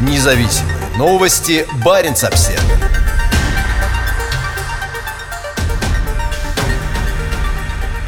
Независимые новости. Барин обсерва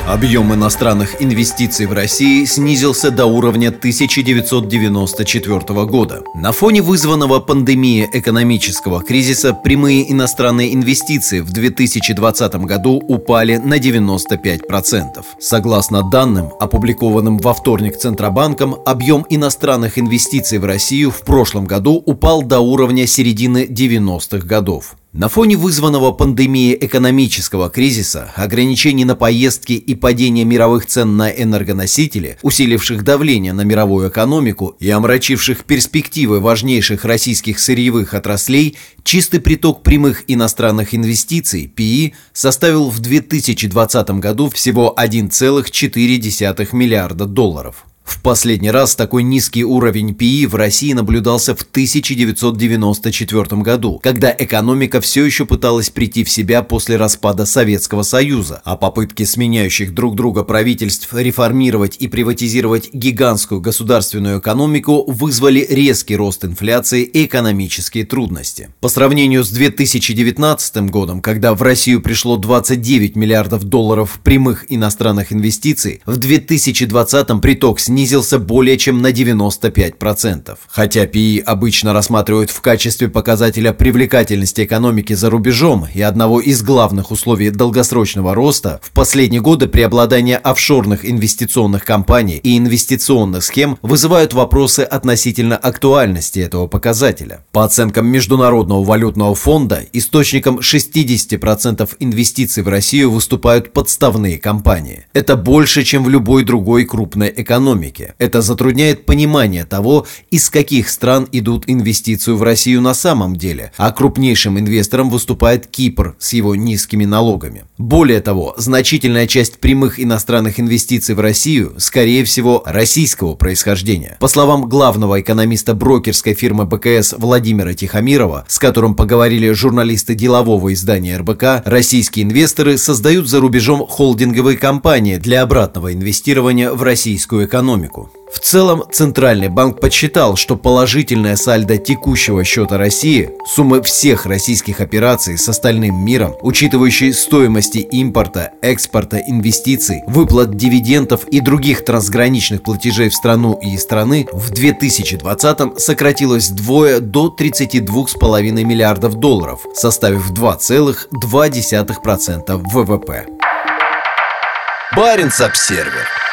Объем иностранных инвестиций в России снизился до уровня 1994 года. На фоне вызванного пандемией экономического кризиса прямые иностранные инвестиции в 2020 году упали на 95%. Согласно данным, опубликованным во вторник Центробанком, объем иностранных инвестиций в Россию в прошлом году упал до уровня середины 90-х годов. На фоне вызванного пандемией экономического кризиса, ограничений на поездки и падения мировых цен на энергоносители, усиливших давление на мировую экономику и омрачивших перспективы важнейших российских сырьевых отраслей, чистый приток прямых иностранных инвестиций, ПИ, составил в 2020 году всего 1,4 миллиарда долларов. В последний раз такой низкий уровень ПИ в России наблюдался в 1994 году, когда экономика все еще пыталась прийти в себя после распада Советского Союза, а попытки сменяющих друг друга правительств реформировать и приватизировать гигантскую государственную экономику вызвали резкий рост инфляции и экономические трудности. По сравнению с 2019 годом, когда в Россию пришло 29 миллиардов долларов прямых иностранных инвестиций, в 2020 приток снизился снизился более чем на 95%. Хотя ПИ обычно рассматривают в качестве показателя привлекательности экономики за рубежом и одного из главных условий долгосрочного роста, в последние годы преобладание офшорных инвестиционных компаний и инвестиционных схем вызывают вопросы относительно актуальности этого показателя. По оценкам Международного валютного фонда, источником 60% инвестиций в Россию выступают подставные компании. Это больше, чем в любой другой крупной экономике экономике. Это затрудняет понимание того, из каких стран идут инвестиции в Россию на самом деле, а крупнейшим инвестором выступает Кипр с его низкими налогами. Более того, значительная часть прямых иностранных инвестиций в Россию, скорее всего, российского происхождения. По словам главного экономиста брокерской фирмы БКС Владимира Тихомирова, с которым поговорили журналисты делового издания РБК, российские инвесторы создают за рубежом холдинговые компании для обратного инвестирования в российскую экономику экономику. В целом, Центральный банк подсчитал, что положительная сальдо текущего счета России, суммы всех российских операций с остальным миром, учитывающей стоимости импорта, экспорта, инвестиций, выплат дивидендов и других трансграничных платежей в страну и из страны, в 2020 сократилось вдвое до 32,5 миллиардов долларов, составив 2,2% ВВП. Баренц-Обсервер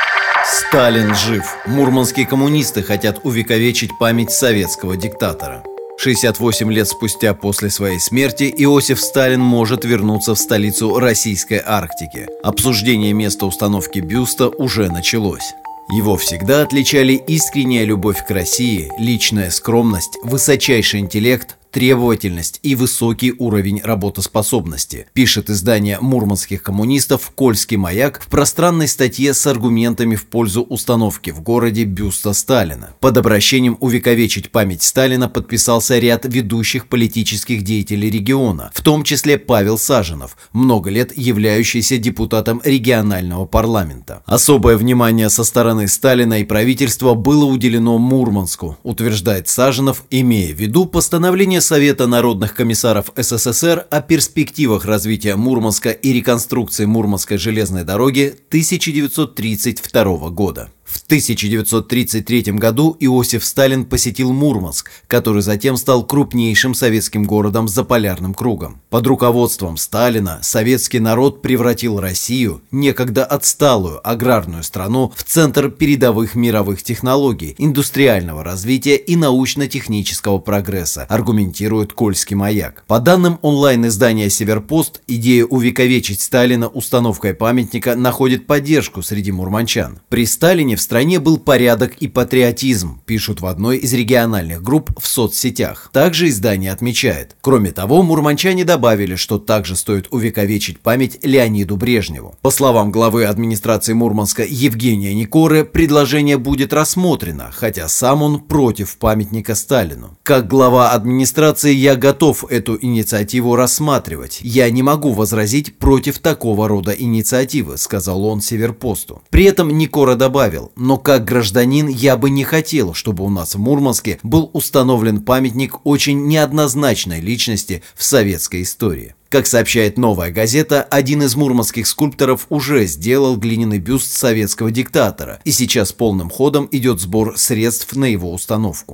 Сталин жив. Мурманские коммунисты хотят увековечить память советского диктатора. 68 лет спустя после своей смерти Иосиф Сталин может вернуться в столицу российской Арктики. Обсуждение места установки бюста уже началось. Его всегда отличали искренняя любовь к России, личная скромность, высочайший интеллект, требовательность и высокий уровень работоспособности, пишет издание мурманских коммунистов «Кольский маяк» в пространной статье с аргументами в пользу установки в городе бюста Сталина. Под обращением увековечить память Сталина подписался ряд ведущих политических деятелей региона, в том числе Павел Саженов, много лет являющийся депутатом регионального парламента. Особое внимание со стороны Сталина и правительства было уделено Мурманску, утверждает Саженов, имея в виду постановление Совета народных комиссаров СССР о перспективах развития Мурманска и реконструкции Мурманской железной дороги 1932 года. В 1933 году Иосиф Сталин посетил Мурманск, который затем стал крупнейшим советским городом за полярным кругом. Под руководством Сталина советский народ превратил Россию, некогда отсталую аграрную страну, в центр передовых мировых технологий, индустриального развития и научно-технического прогресса, аргументирует Кольский маяк. По данным онлайн-издания «Северпост», идея увековечить Сталина установкой памятника находит поддержку среди мурманчан. При Сталине в стране был порядок и патриотизм, пишут в одной из региональных групп в соцсетях. Также издание отмечает. Кроме того, мурманчане добавили, что также стоит увековечить память Леониду Брежневу. По словам главы администрации Мурманска Евгения Никоры, предложение будет рассмотрено, хотя сам он против памятника Сталину. Как глава администрации я готов эту инициативу рассматривать. Я не могу возразить против такого рода инициативы, сказал он Северпосту. При этом Никора добавил, но как гражданин я бы не хотел, чтобы у нас в Мурманске был установлен памятник очень неоднозначной личности в советской истории. Как сообщает «Новая газета», один из мурманских скульпторов уже сделал глиняный бюст советского диктатора, и сейчас полным ходом идет сбор средств на его установку.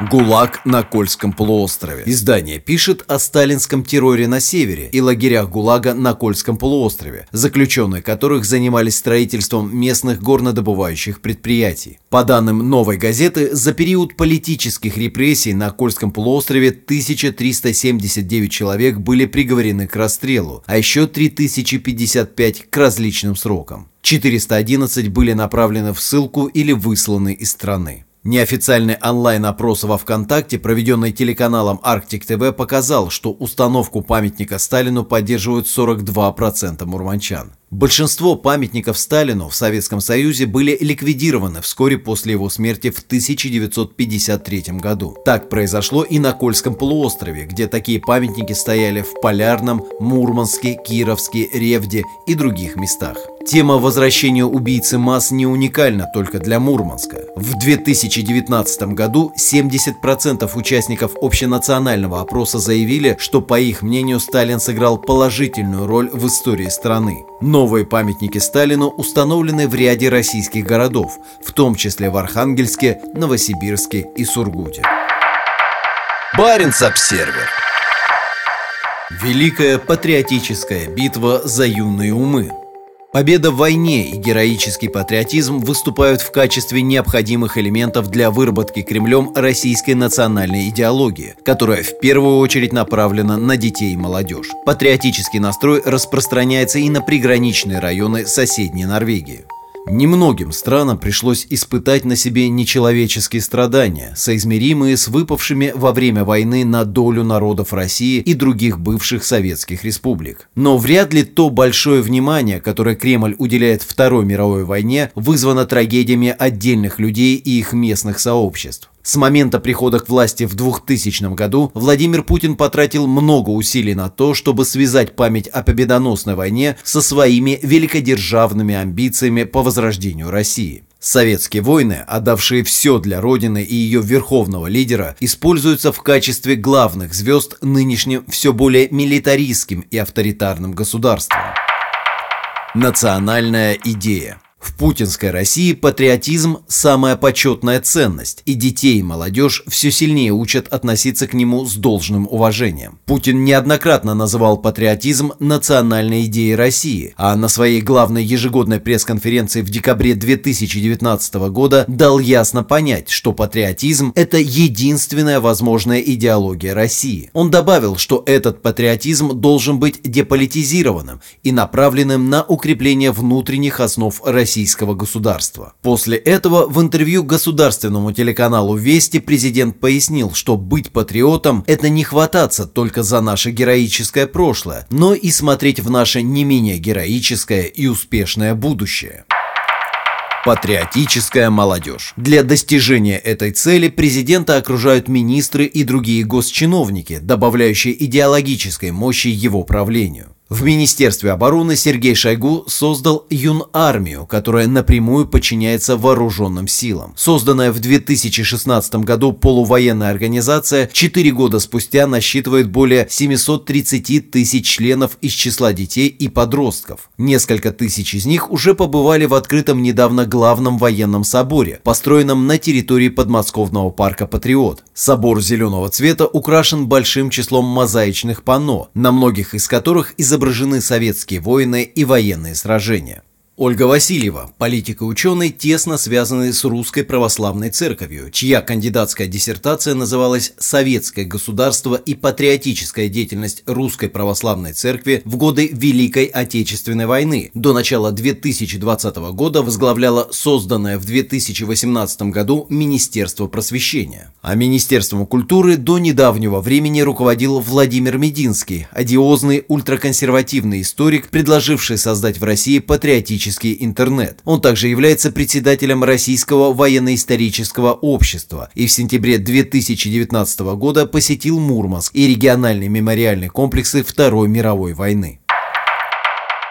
ГУЛАГ на Кольском полуострове. Издание пишет о сталинском терроре на севере и лагерях ГУЛАГа на Кольском полуострове, заключенные которых занимались строительством местных горнодобывающих предприятий. По данным «Новой газеты», за период политических репрессий на Кольском полуострове 1379 человек были приговорены к расстрелу, а еще 3055 к различным срокам. 411 были направлены в ссылку или высланы из страны. Неофициальный онлайн-опрос во ВКонтакте, проведенный телеканалом Арктик ТВ, показал, что установку памятника Сталину поддерживают 42% мурманчан. Большинство памятников Сталину в Советском Союзе были ликвидированы вскоре после его смерти в 1953 году. Так произошло и на Кольском полуострове, где такие памятники стояли в Полярном, Мурманске, Кировске, Ревде и других местах. Тема возвращения убийцы масс не уникальна только для Мурманска. В 2019 году 70% участников общенационального опроса заявили, что по их мнению Сталин сыграл положительную роль в истории страны. Новые памятники Сталину установлены в ряде российских городов, в том числе в Архангельске, Новосибирске и Сургуте. Баренц-Обсервер Великая патриотическая битва за юные умы Победа в войне и героический патриотизм выступают в качестве необходимых элементов для выработки Кремлем российской национальной идеологии, которая в первую очередь направлена на детей и молодежь. Патриотический настрой распространяется и на приграничные районы соседней Норвегии. Немногим странам пришлось испытать на себе нечеловеческие страдания, соизмеримые с выпавшими во время войны на долю народов России и других бывших советских республик. Но вряд ли то большое внимание, которое Кремль уделяет Второй мировой войне, вызвано трагедиями отдельных людей и их местных сообществ. С момента прихода к власти в 2000 году Владимир Путин потратил много усилий на то, чтобы связать память о победоносной войне со своими великодержавными амбициями по возрождению России. Советские войны, отдавшие все для Родины и ее верховного лидера, используются в качестве главных звезд нынешним все более милитаристским и авторитарным государством. Национальная идея в путинской России патриотизм – самая почетная ценность, и детей и молодежь все сильнее учат относиться к нему с должным уважением. Путин неоднократно называл патриотизм национальной идеей России, а на своей главной ежегодной пресс-конференции в декабре 2019 года дал ясно понять, что патриотизм – это единственная возможная идеология России. Он добавил, что этот патриотизм должен быть деполитизированным и направленным на укрепление внутренних основ России российского государства. После этого в интервью государственному телеканалу «Вести» президент пояснил, что быть патриотом – это не хвататься только за наше героическое прошлое, но и смотреть в наше не менее героическое и успешное будущее. Патриотическая молодежь. Для достижения этой цели президента окружают министры и другие госчиновники, добавляющие идеологической мощи его правлению. В Министерстве обороны Сергей Шойгу создал юн-армию, которая напрямую подчиняется вооруженным силам. Созданная в 2016 году полувоенная организация 4 года спустя насчитывает более 730 тысяч членов из числа детей и подростков. Несколько тысяч из них уже побывали в открытом недавно главном военном соборе, построенном на территории подмосковного парка «Патриот». Собор зеленого цвета украшен большим числом мозаичных панно, на многих из которых изображены изображены советские воины и военные сражения. Ольга Васильева, политик и ученый, тесно связанный с Русской Православной Церковью, чья кандидатская диссертация называлась «Советское государство и патриотическая деятельность Русской Православной Церкви в годы Великой Отечественной войны». До начала 2020 года возглавляла созданное в 2018 году Министерство просвещения. А Министерством культуры до недавнего времени руководил Владимир Мединский, одиозный ультраконсервативный историк, предложивший создать в России патриотический исторический интернет. Он также является председателем Российского военно-исторического общества и в сентябре 2019 года посетил Мурманск и региональные мемориальные комплексы Второй мировой войны.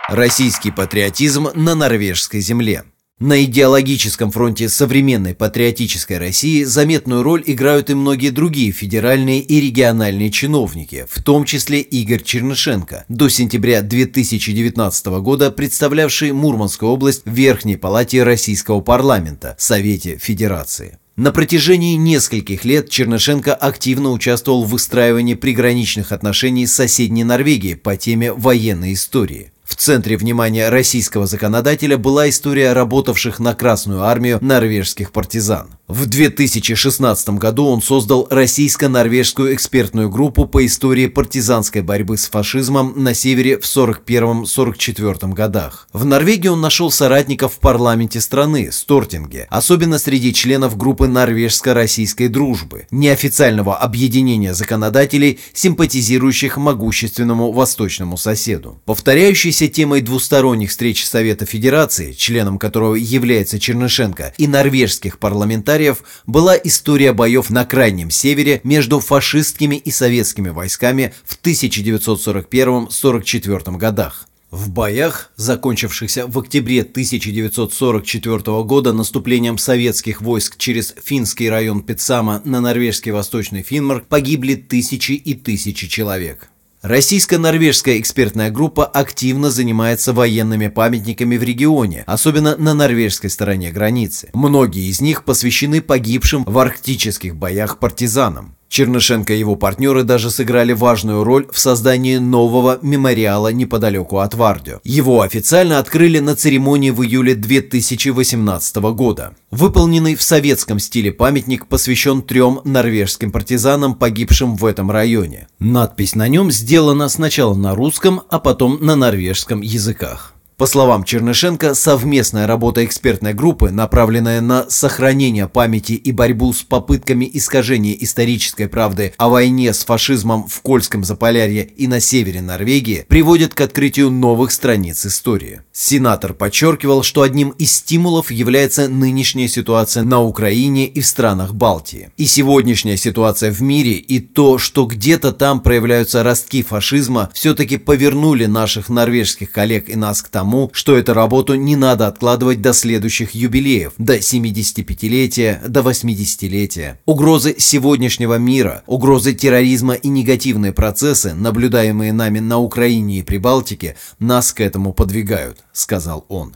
Российский патриотизм на норвежской земле. На идеологическом фронте современной патриотической России заметную роль играют и многие другие федеральные и региональные чиновники, в том числе Игорь Чернышенко, до сентября 2019 года представлявший Мурманскую область в Верхней Палате Российского парламента, Совете Федерации. На протяжении нескольких лет Чернышенко активно участвовал в выстраивании приграничных отношений с соседней Норвегией по теме военной истории. В центре внимания российского законодателя была история работавших на Красную армию норвежских партизан. В 2016 году он создал российско-норвежскую экспертную группу по истории партизанской борьбы с фашизмом на севере в 41-44 годах. В Норвегии он нашел соратников в парламенте страны, Стортинге, особенно среди членов группы норвежско-российской дружбы, неофициального объединения законодателей, симпатизирующих могущественному восточному соседу. Повторяющийся Явившейся темой двусторонних встреч Совета Федерации, членом которого является Чернышенко, и норвежских парламентариев, была история боев на Крайнем Севере между фашистскими и советскими войсками в 1941-44 годах. В боях, закончившихся в октябре 1944 года наступлением советских войск через финский район Петсама на норвежский восточный Финмарк, погибли тысячи и тысячи человек. Российско-норвежская экспертная группа активно занимается военными памятниками в регионе, особенно на норвежской стороне границы. Многие из них посвящены погибшим в арктических боях партизанам. Чернышенко и его партнеры даже сыграли важную роль в создании нового мемориала неподалеку от Вардио. Его официально открыли на церемонии в июле 2018 года. Выполненный в советском стиле памятник посвящен трем норвежским партизанам, погибшим в этом районе. Надпись на нем сделана сначала на русском, а потом на норвежском языках. По словам Чернышенко, совместная работа экспертной группы, направленная на сохранение памяти и борьбу с попытками искажения исторической правды о войне с фашизмом в Кольском Заполярье и на севере Норвегии, приводит к открытию новых страниц истории. Сенатор подчеркивал, что одним из стимулов является нынешняя ситуация на Украине и в странах Балтии. И сегодняшняя ситуация в мире и то, что где-то там проявляются ростки фашизма, все-таки повернули наших норвежских коллег и нас к тому, тому, что эту работу не надо откладывать до следующих юбилеев, до 75-летия, до 80-летия. Угрозы сегодняшнего мира, угрозы терроризма и негативные процессы, наблюдаемые нами на Украине и Прибалтике, нас к этому подвигают, сказал он.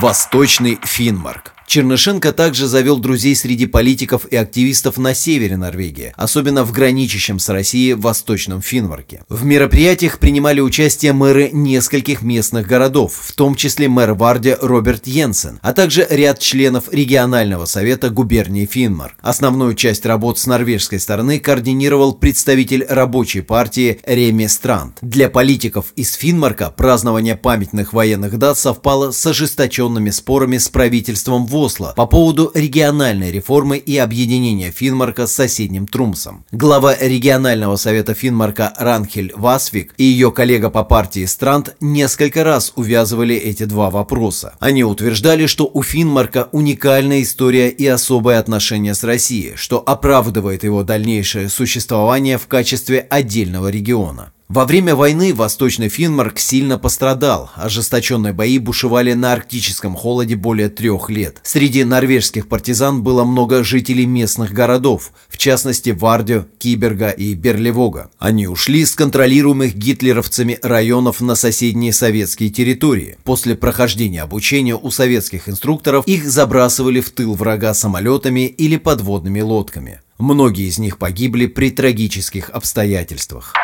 Восточный Финмарк Чернышенко также завел друзей среди политиков и активистов на севере Норвегии, особенно в граничащем с Россией восточном Финварке. В мероприятиях принимали участие мэры нескольких местных городов, в том числе мэр Варде Роберт Йенсен, а также ряд членов регионального совета губернии Финмарк. Основную часть работ с норвежской стороны координировал представитель рабочей партии Реми Странд. Для политиков из Финмарка празднование памятных военных дат совпало с ожесточенными спорами с правительством в Осло по поводу региональной реформы и объединения Финмарка с соседним Трумсом. Глава регионального совета Финмарка Ранхель Васвик и ее коллега по партии Странт несколько раз увязывали эти два вопроса. Они утверждали, что у Финмарка уникальная история и особое отношение с Россией, что оправдывает его дальнейшее существование в качестве отдельного региона. Во время войны Восточный Финмарк сильно пострадал. Ожесточенные бои бушевали на арктическом холоде более трех лет. Среди норвежских партизан было много жителей местных городов, в частности Вардио, Киберга и Берлевога. Они ушли с контролируемых гитлеровцами районов на соседние советские территории. После прохождения обучения у советских инструкторов их забрасывали в тыл врага самолетами или подводными лодками. Многие из них погибли при трагических обстоятельствах.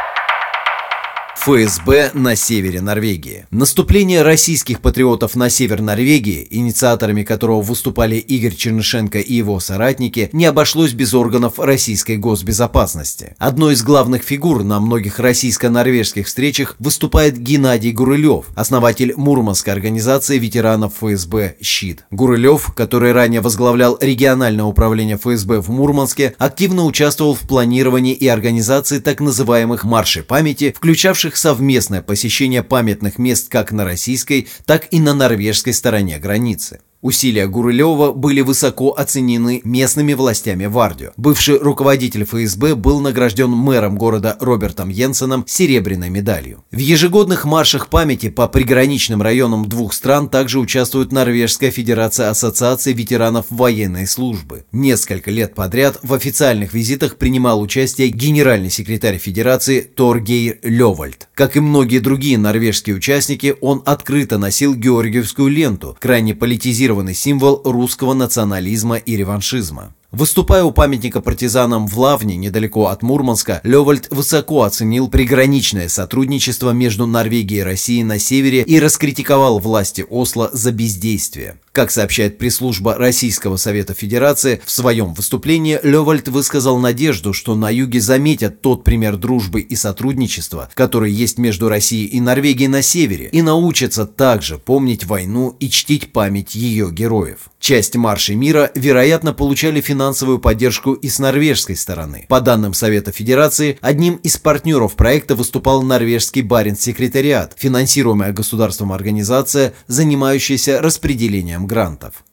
ФСБ на севере Норвегии. Наступление российских патриотов на север Норвегии, инициаторами которого выступали Игорь Чернышенко и его соратники, не обошлось без органов российской госбезопасности. Одной из главных фигур на многих российско-норвежских встречах выступает Геннадий Гурылев, основатель Мурманской организации ветеранов ФСБ «Щит». Гурылев, который ранее возглавлял региональное управление ФСБ в Мурманске, активно участвовал в планировании и организации так называемых «маршей памяти», включавших совместное посещение памятных мест как на российской, так и на норвежской стороне границы. Усилия Гурылева были высоко оценены местными властями Вардио. Бывший руководитель ФСБ был награжден мэром города Робертом Йенсеном серебряной медалью. В ежегодных маршах памяти по приграничным районам двух стран также участвует Норвежская Федерация Ассоциации ветеранов военной службы. Несколько лет подряд в официальных визитах принимал участие генеральный секретарь Федерации Торгейр Левальд. Как и многие другие норвежские участники, он открыто носил георгиевскую ленту, крайне политизированный символ русского национализма и реваншизма. Выступая у памятника партизанам в Лавне, недалеко от Мурманска, Левальд высоко оценил приграничное сотрудничество между Норвегией и Россией на севере и раскритиковал власти Осло за бездействие. Как сообщает пресс-служба Российского Совета Федерации, в своем выступлении Левальд высказал надежду, что на юге заметят тот пример дружбы и сотрудничества, который есть между Россией и Норвегией на севере, и научатся также помнить войну и чтить память ее героев. Часть маршей мира, вероятно, получали финансовую поддержку и с норвежской стороны. По данным Совета Федерации, одним из партнеров проекта выступал норвежский Баренц-секретариат, финансируемая государством организация, занимающаяся распределением грантов.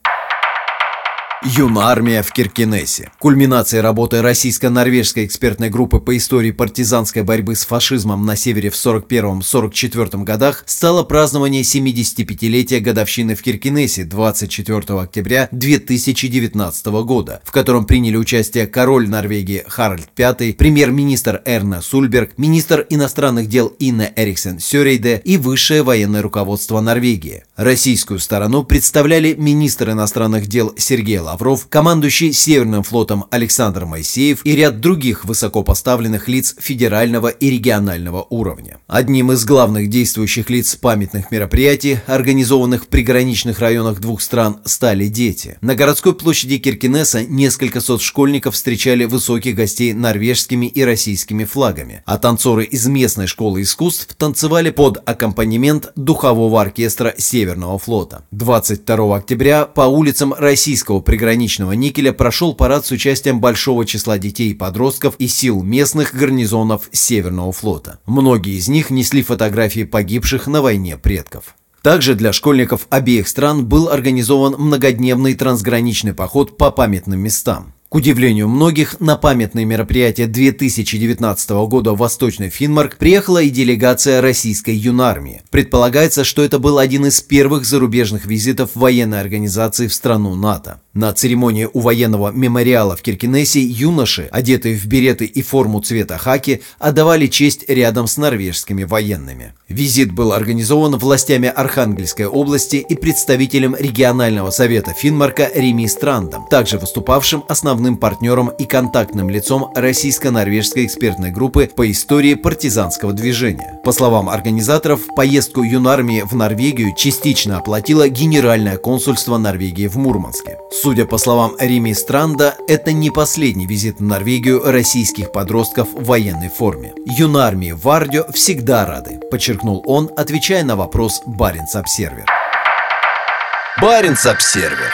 Юнармия в Киркинессе. Кульминацией работы российско-норвежской экспертной группы по истории партизанской борьбы с фашизмом на севере в 41-44 годах стало празднование 75-летия годовщины в Киркинессе 24 октября 2019 года, в котором приняли участие король Норвегии Харальд V, премьер-министр Эрна Сульберг, министр иностранных дел Инна Эриксен Сёрейде и высшее военное руководство Норвегии. Российскую сторону представляли министр иностранных дел Сергей Лавров, Лавров, командующий Северным флотом Александр Моисеев и ряд других высокопоставленных лиц федерального и регионального уровня. Одним из главных действующих лиц памятных мероприятий, организованных в приграничных районах двух стран, стали дети. На городской площади Киркинесса несколько сот школьников встречали высоких гостей норвежскими и российскими флагами, а танцоры из местной школы искусств танцевали под аккомпанемент духового оркестра Северного флота. 22 октября по улицам российского приграничного приграничного никеля прошел парад с участием большого числа детей и подростков и сил местных гарнизонов Северного флота. Многие из них несли фотографии погибших на войне предков. Также для школьников обеих стран был организован многодневный трансграничный поход по памятным местам. К удивлению многих, на памятные мероприятия 2019 года в Восточный Финмарк приехала и делегация российской юнармии. Предполагается, что это был один из первых зарубежных визитов военной организации в страну НАТО. На церемонии у военного мемориала в Киркинессе юноши, одетые в береты и форму цвета хаки, отдавали честь рядом с норвежскими военными. Визит был организован властями Архангельской области и представителем регионального совета Финмарка Реми Страндом, также выступавшим основным партнером и контактным лицом российско-норвежской экспертной группы по истории партизанского движения. По словам организаторов, поездку юнармии в Норвегию частично оплатило Генеральное консульство Норвегии в Мурманске. Судя по словам Рими Странда, это не последний визит в Норвегию российских подростков в военной форме. Юнармии Вардио всегда рады, подчеркнул он, отвечая на вопрос Баренц Обсервер. Баренц Обсервер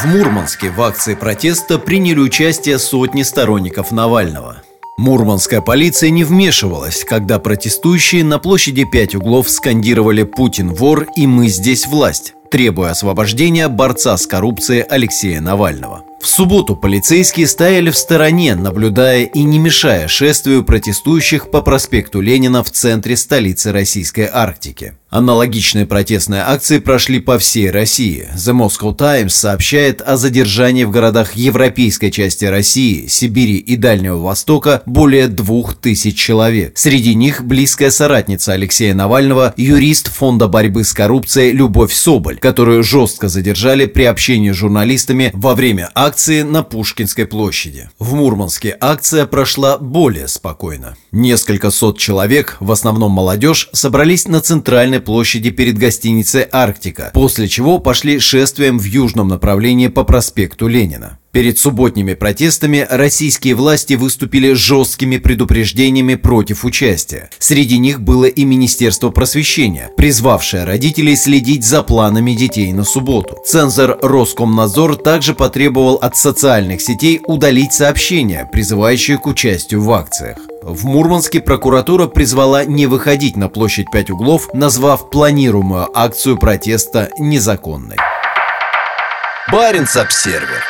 в Мурманске в акции протеста приняли участие сотни сторонников Навального. Мурманская полиция не вмешивалась, когда протестующие на площади пять углов скандировали «Путин вор» и «Мы здесь власть» требуя освобождения борца с коррупцией Алексея Навального. В субботу полицейские стояли в стороне, наблюдая и не мешая шествию протестующих по проспекту Ленина в центре столицы Российской Арктики. Аналогичные протестные акции прошли по всей России. The Moscow Times сообщает о задержании в городах европейской части России, Сибири и Дальнего Востока более двух тысяч человек. Среди них близкая соратница Алексея Навального, юрист Фонда борьбы с коррупцией Любовь Соболь, которую жестко задержали при общении с журналистами во время акции на Пушкинской площади. В Мурманске акция прошла более спокойно. Несколько сот человек, в основном молодежь, собрались на центральной площади перед гостиницей «Арктика», после чего пошли шествием в южном направлении по проспекту Ленина. Перед субботними протестами российские власти выступили жесткими предупреждениями против участия. Среди них было и Министерство просвещения, призвавшее родителей следить за планами детей на субботу. Цензор Роскомнадзор также потребовал от социальных сетей удалить сообщения, призывающие к участию в акциях. В Мурманске прокуратура призвала не выходить на площадь Пять углов, назвав планируемую акцию протеста незаконной. Баренц-Обсервер.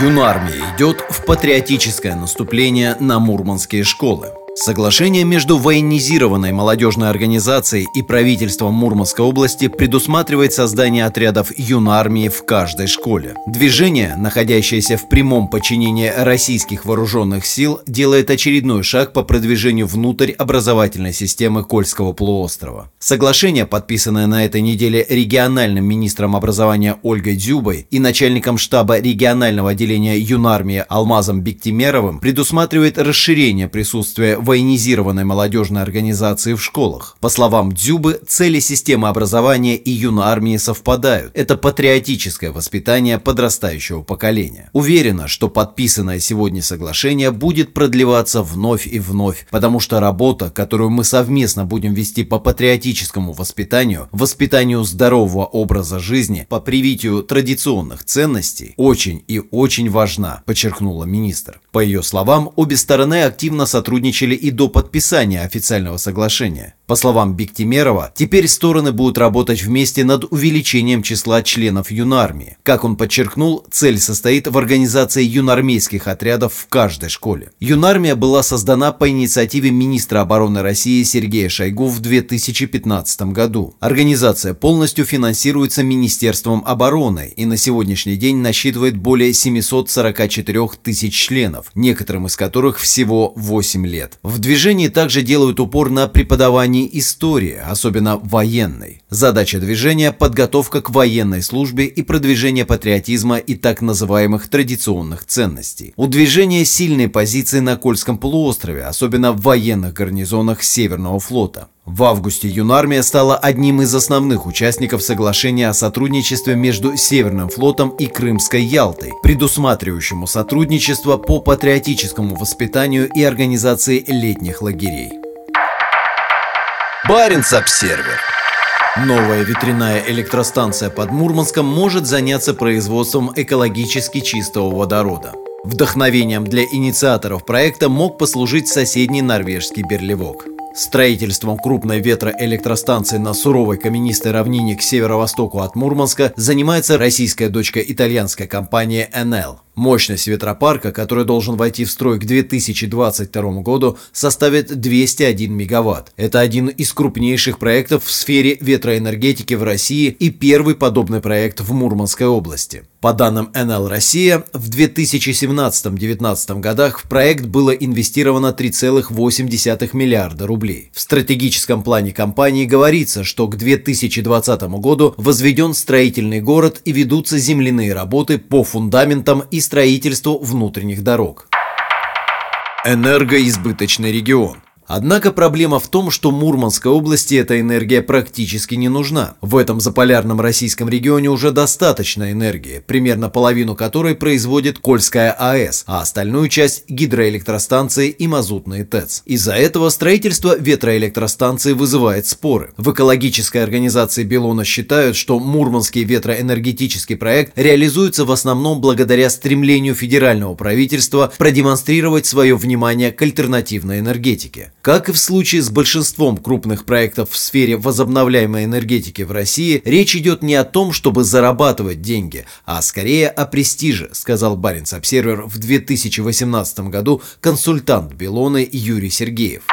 Юнармия идет в патриотическое наступление на мурманские школы. Соглашение между военизированной молодежной организацией и правительством Мурманской области предусматривает создание отрядов юнармии в каждой школе. Движение, находящееся в прямом подчинении российских вооруженных сил, делает очередной шаг по продвижению внутрь образовательной системы Кольского полуострова. Соглашение, подписанное на этой неделе региональным министром образования Ольгой Дзюбой и начальником штаба регионального отделения юнармии Алмазом Бектимеровым, предусматривает расширение присутствия военизированной молодежной организации в школах. По словам Дзюбы, цели системы образования и юноармии совпадают. Это патриотическое воспитание подрастающего поколения. Уверена, что подписанное сегодня соглашение будет продлеваться вновь и вновь, потому что работа, которую мы совместно будем вести по патриотическому воспитанию, воспитанию здорового образа жизни, по привитию традиционных ценностей, очень и очень важна, подчеркнула министр. По ее словам, обе стороны активно сотрудничали и до подписания официального соглашения. По словам Бектимерова, теперь стороны будут работать вместе над увеличением числа членов юнармии. Как он подчеркнул, цель состоит в организации юнармейских отрядов в каждой школе. Юнармия была создана по инициативе министра обороны России Сергея Шойгу в 2015 году. Организация полностью финансируется Министерством обороны и на сегодняшний день насчитывает более 744 тысяч членов, некоторым из которых всего 8 лет. В движении также делают упор на преподавание изучении истории, особенно военной. Задача движения – подготовка к военной службе и продвижение патриотизма и так называемых традиционных ценностей. У движения сильные позиции на Кольском полуострове, особенно в военных гарнизонах Северного флота. В августе Юнармия стала одним из основных участников соглашения о сотрудничестве между Северным флотом и Крымской Ялтой, предусматривающему сотрудничество по патриотическому воспитанию и организации летних лагерей. Баренц-Обсервер. Новая ветряная электростанция под Мурманском может заняться производством экологически чистого водорода. Вдохновением для инициаторов проекта мог послужить соседний норвежский Берлевок. Строительством крупной ветроэлектростанции на суровой каменистой равнине к северо-востоку от Мурманска занимается российская дочка итальянской компании Enel. Мощность ветропарка, который должен войти в строй к 2022 году, составит 201 мегаватт. Это один из крупнейших проектов в сфере ветроэнергетики в России и первый подобный проект в Мурманской области. По данным НЛ Россия, в 2017-2019 годах в проект было инвестировано 3,8 миллиарда рублей. В стратегическом плане компании говорится, что к 2020 году возведен строительный город и ведутся земляные работы по фундаментам и строительству внутренних дорог. Энергоизбыточный регион. Однако проблема в том, что Мурманской области эта энергия практически не нужна. В этом заполярном российском регионе уже достаточно энергии, примерно половину которой производит Кольская АЭС, а остальную часть – гидроэлектростанции и мазутные ТЭЦ. Из-за этого строительство ветроэлектростанции вызывает споры. В экологической организации Белона считают, что Мурманский ветроэнергетический проект реализуется в основном благодаря стремлению федерального правительства продемонстрировать свое внимание к альтернативной энергетике. Как и в случае с большинством крупных проектов в сфере возобновляемой энергетики в России, речь идет не о том, чтобы зарабатывать деньги, а скорее о престиже, сказал Баренц Обсервер в 2018 году консультант Белоны Юрий Сергеев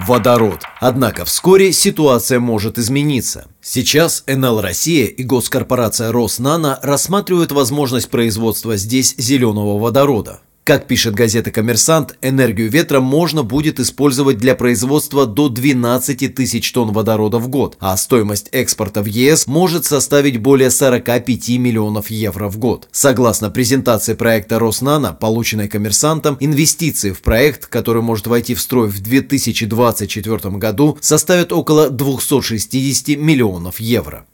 водород. Однако вскоре ситуация может измениться. Сейчас НЛ Россия и госкорпорация Роснано рассматривают возможность производства здесь зеленого водорода. Как пишет газета «Коммерсант», энергию ветра можно будет использовать для производства до 12 тысяч тонн водорода в год, а стоимость экспорта в ЕС может составить более 45 миллионов евро в год. Согласно презентации проекта Роснано, полученной «Коммерсантом», инвестиции в проект, который может войти в строй в 2024 году, составят около 260 миллионов евро.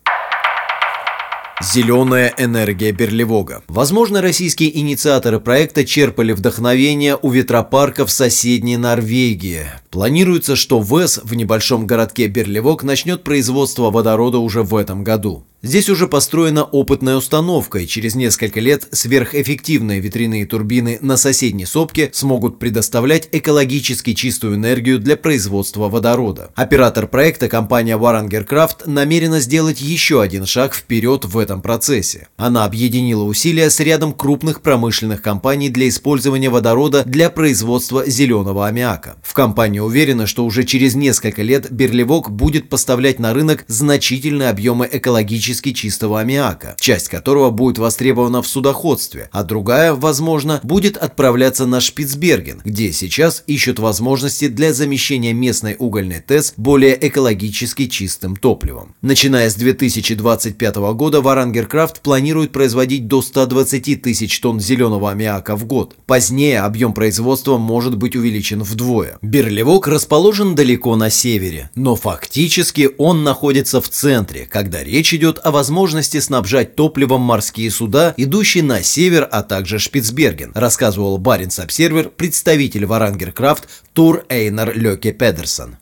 Зеленая энергия Берлевога. Возможно, российские инициаторы проекта черпали вдохновение у ветропарка в соседней Норвегии. Планируется, что ВЭС в небольшом городке Берлевок начнет производство водорода уже в этом году. Здесь уже построена опытная установка, и через несколько лет сверхэффективные ветряные турбины на соседней сопке смогут предоставлять экологически чистую энергию для производства водорода. Оператор проекта, компания Warangerkraft, намерена сделать еще один шаг вперед в этом процессе. Она объединила усилия с рядом крупных промышленных компаний для использования водорода для производства зеленого аммиака. В компании уверены, что уже через несколько лет Берлевок будет поставлять на рынок значительные объемы экологически чистого аммиака, часть которого будет востребована в судоходстве, а другая, возможно, будет отправляться на Шпицберген, где сейчас ищут возможности для замещения местной угольной ТЭС более экологически чистым топливом. Начиная с 2025 года Варангеркрафт планирует производить до 120 тысяч тонн зеленого аммиака в год. Позднее объем производства может быть увеличен вдвое. Берлевок расположен далеко на севере, но фактически он находится в центре, когда речь идет о возможности снабжать топливом морские суда, идущие на север, а также Шпицберген, рассказывал Баренц Обсервер, представитель Варангеркрафт Тур Эйнар Лёке Педерсон.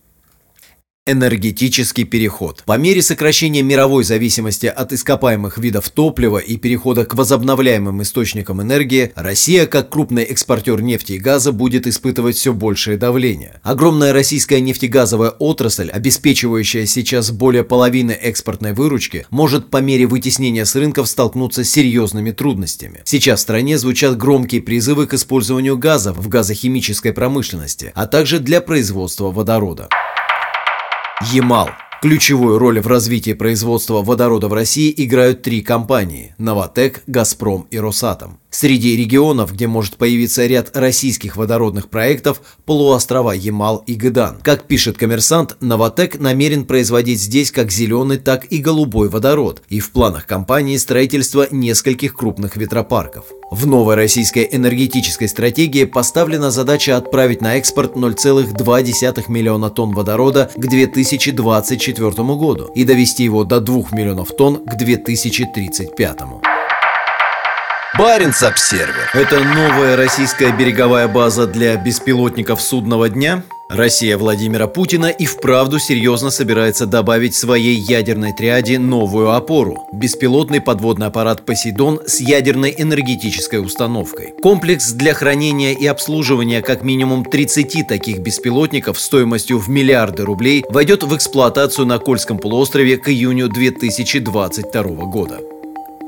Энергетический переход. По мере сокращения мировой зависимости от ископаемых видов топлива и перехода к возобновляемым источникам энергии, Россия, как крупный экспортер нефти и газа, будет испытывать все большее давление. Огромная российская нефтегазовая отрасль, обеспечивающая сейчас более половины экспортной выручки, может по мере вытеснения с рынков столкнуться с серьезными трудностями. Сейчас в стране звучат громкие призывы к использованию газа в газохимической промышленности, а также для производства водорода. Ямал. Ключевую роль в развитии производства водорода в России играют три компании – «Новотек», «Газпром» и «Росатом». Среди регионов, где может появиться ряд российских водородных проектов – полуострова Ямал и Гыдан. Как пишет коммерсант, «Новотек» намерен производить здесь как зеленый, так и голубой водород, и в планах компании строительство нескольких крупных ветропарков. В новой российской энергетической стратегии поставлена задача отправить на экспорт 0,2 миллиона тонн водорода к 2024 году и довести его до 2 миллионов тонн к 2035. Баренц-Обсервер – это новая российская береговая база для беспилотников судного дня – Россия Владимира Путина и вправду серьезно собирается добавить своей ядерной триаде новую опору – беспилотный подводный аппарат «Посейдон» с ядерной энергетической установкой. Комплекс для хранения и обслуживания как минимум 30 таких беспилотников стоимостью в миллиарды рублей войдет в эксплуатацию на Кольском полуострове к июню 2022 года.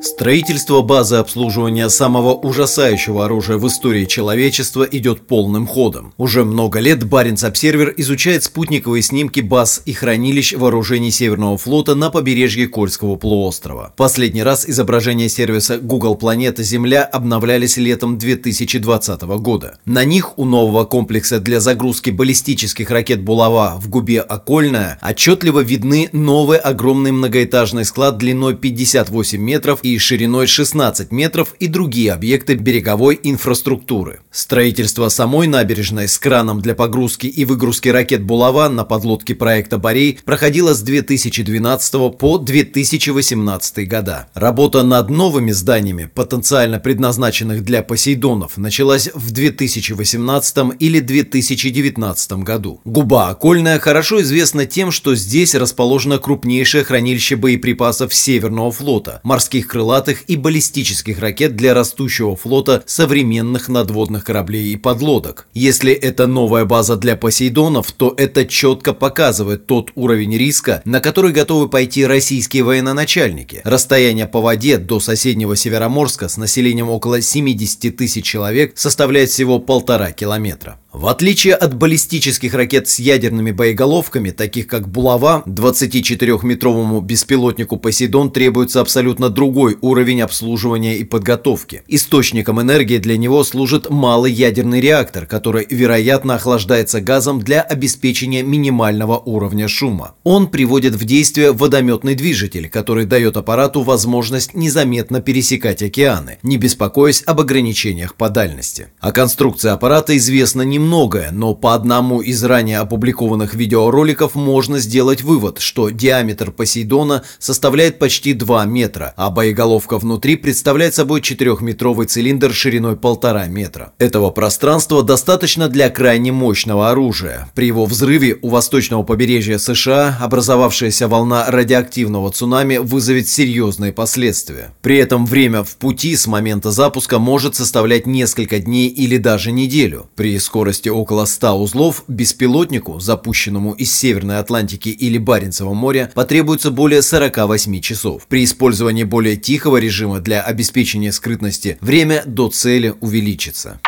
Строительство базы обслуживания самого ужасающего оружия в истории человечества идет полным ходом. Уже много лет Баренц Обсервер изучает спутниковые снимки баз и хранилищ вооружений Северного флота на побережье Кольского полуострова. Последний раз изображения сервиса Google Планета Земля обновлялись летом 2020 года. На них у нового комплекса для загрузки баллистических ракет «Булава» в губе Окольная отчетливо видны новый огромный многоэтажный склад длиной 58 метров и шириной 16 метров и другие объекты береговой инфраструктуры. Строительство самой набережной с краном для погрузки и выгрузки ракет «Булава» на подлодке проекта «Борей» проходило с 2012 по 2018 года. Работа над новыми зданиями, потенциально предназначенных для «Посейдонов», началась в 2018 или 2019 году. Губа Окольная хорошо известна тем, что здесь расположено крупнейшее хранилище боеприпасов Северного флота, морских крылатых и баллистических ракет для растущего флота современных надводных кораблей и подлодок. Если это новая база для Посейдонов, то это четко показывает тот уровень риска, на который готовы пойти российские военачальники. Расстояние по воде до соседнего Североморска с населением около 70 тысяч человек составляет всего полтора километра. В отличие от баллистических ракет с ядерными боеголовками, таких как «Булава», 24-метровому беспилотнику «Посейдон» требуется абсолютно другой уровень обслуживания и подготовки. Источником энергии для него служит малый ядерный реактор, который, вероятно, охлаждается газом для обеспечения минимального уровня шума. Он приводит в действие водометный движитель, который дает аппарату возможность незаметно пересекать океаны, не беспокоясь об ограничениях по дальности. О конструкции аппарата известно немного, многое, но по одному из ранее опубликованных видеороликов можно сделать вывод, что диаметр Посейдона составляет почти 2 метра, а боеголовка внутри представляет собой 4-метровый цилиндр шириной 1,5 метра. Этого пространства достаточно для крайне мощного оружия. При его взрыве у восточного побережья США образовавшаяся волна радиоактивного цунами вызовет серьезные последствия. При этом время в пути с момента запуска может составлять несколько дней или даже неделю. При скорости около 100 узлов беспилотнику, запущенному из Северной Атлантики или Баренцева моря, потребуется более 48 часов. При использовании более тихого режима для обеспечения скрытности время до цели увеличится.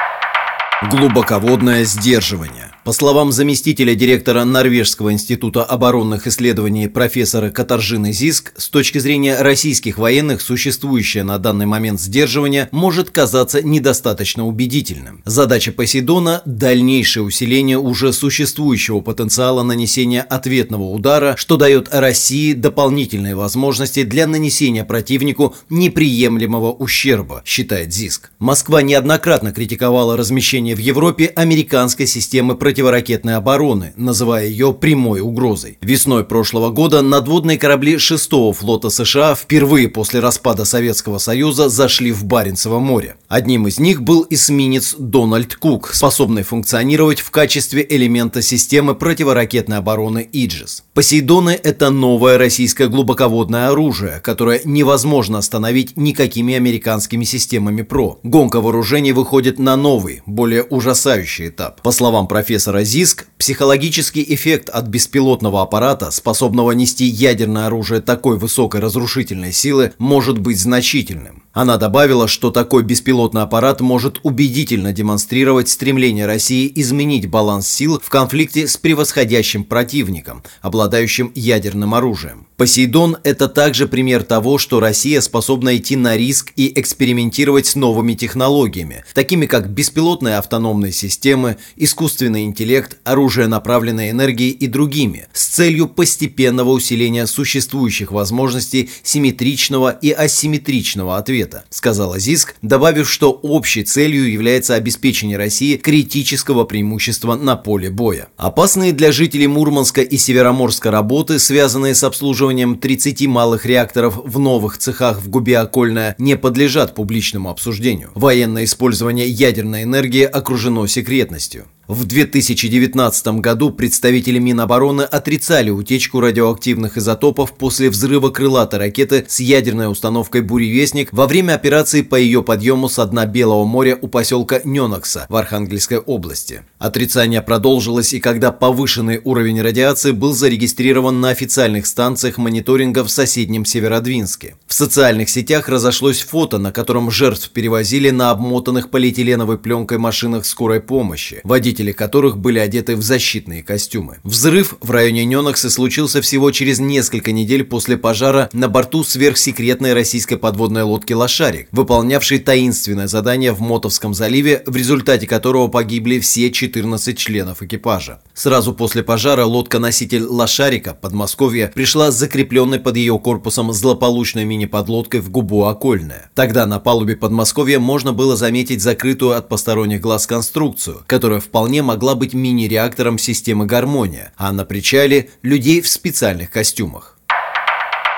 Глубоководное сдерживание. По словам заместителя директора Норвежского института оборонных исследований профессора Катаржины Зиск, с точки зрения российских военных существующее на данный момент сдерживание может казаться недостаточно убедительным. Задача Посейдона – дальнейшее усиление уже существующего потенциала нанесения ответного удара, что дает России дополнительные возможности для нанесения противнику неприемлемого ущерба, считает Зиск. Москва неоднократно критиковала размещение в Европе американской системы противодействия противоракетной обороны, называя ее прямой угрозой. Весной прошлого года надводные корабли 6-го флота США впервые после распада Советского Союза зашли в Баренцево море. Одним из них был эсминец Дональд Кук, способный функционировать в качестве элемента системы противоракетной обороны «Иджис». Посейдоны – это новое российское глубоководное оружие, которое невозможно остановить никакими американскими системами ПРО. Гонка вооружений выходит на новый, более ужасающий этап. По словам профессора профессора Зиск, психологический эффект от беспилотного аппарата, способного нести ядерное оружие такой высокой разрушительной силы, может быть значительным. Она добавила, что такой беспилотный аппарат может убедительно демонстрировать стремление России изменить баланс сил в конфликте с превосходящим противником, обладающим ядерным оружием. Посейдон – это также пример того, что Россия способна идти на риск и экспериментировать с новыми технологиями, такими как беспилотные автономные системы, искусственный интеллект, оружие направленной энергии и другими, с целью постепенного усиления существующих возможностей симметричного и асимметричного ответа ответа, сказала ЗИСК, добавив, что общей целью является обеспечение России критического преимущества на поле боя. Опасные для жителей Мурманска и Североморска работы, связанные с обслуживанием 30 малых реакторов в новых цехах в Губе Окольная, не подлежат публичному обсуждению. Военное использование ядерной энергии окружено секретностью. В 2019 году представители Минобороны отрицали утечку радиоактивных изотопов после взрыва крылатой ракеты с ядерной установкой «Буревестник» во время операции по ее подъему с дна Белого моря у поселка Ненокса в Архангельской области. Отрицание продолжилось и когда повышенный уровень радиации был зарегистрирован на официальных станциях мониторинга в соседнем Северодвинске. В социальных сетях разошлось фото, на котором жертв перевозили на обмотанных полиэтиленовой пленкой машинах скорой помощи. Водитель водители которых были одеты в защитные костюмы. Взрыв в районе Ненокса случился всего через несколько недель после пожара на борту сверхсекретной российской подводной лодки «Лошарик», выполнявшей таинственное задание в Мотовском заливе, в результате которого погибли все 14 членов экипажа. Сразу после пожара лодка-носитель «Лошарика» Подмосковье пришла с закрепленной под ее корпусом злополучной мини-подлодкой в губу Окольная. Тогда на палубе Подмосковья можно было заметить закрытую от посторонних глаз конструкцию, которая вполне вполне могла быть мини-реактором системы «Гармония», а на причале – людей в специальных костюмах.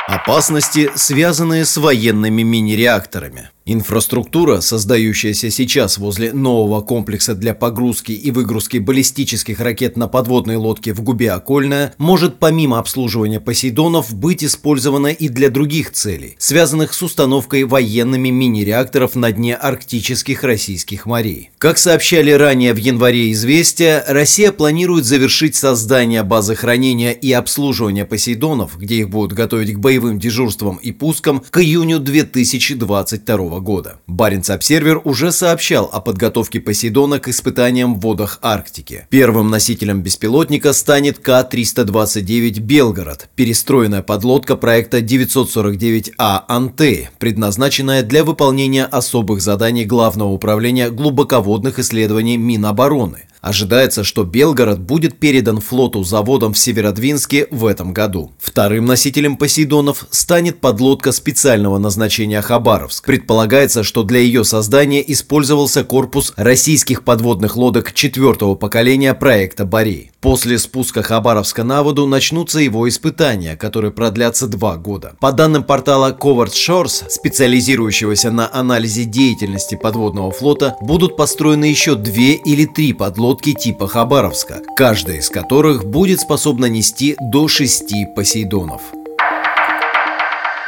Опасности, связанные с военными мини-реакторами. Инфраструктура, создающаяся сейчас возле нового комплекса для погрузки и выгрузки баллистических ракет на подводной лодке в Губе Окольная, может помимо обслуживания Посейдонов быть использована и для других целей, связанных с установкой военными мини-реакторов на дне арктических российских морей. Как сообщали ранее в январе «Известия», Россия планирует завершить создание базы хранения и обслуживания Посейдонов, где их будут готовить к боевым дежурствам и пускам, к июню 2022 года. Баренц-Обсервер уже сообщал о подготовке Посейдона к испытаниям в водах Арктики. Первым носителем беспилотника станет К-329 «Белгород», перестроенная подлодка проекта 949А «Антей», предназначенная для выполнения особых заданий Главного управления глубоководных исследований Минобороны. Ожидается, что Белгород будет передан флоту заводом в Северодвинске в этом году. Вторым носителем Посейдонов станет подлодка специального назначения «Хабаровск». Предполагается, что для ее создания использовался корпус российских подводных лодок четвертого поколения проекта «Борей». После спуска Хабаровска на воду начнутся его испытания, которые продлятся два года. По данным портала Covert Shores, специализирующегося на анализе деятельности подводного флота, будут построены еще две или три подлодки типа Хабаровска, каждая из которых будет способна нести до шести посейдонов.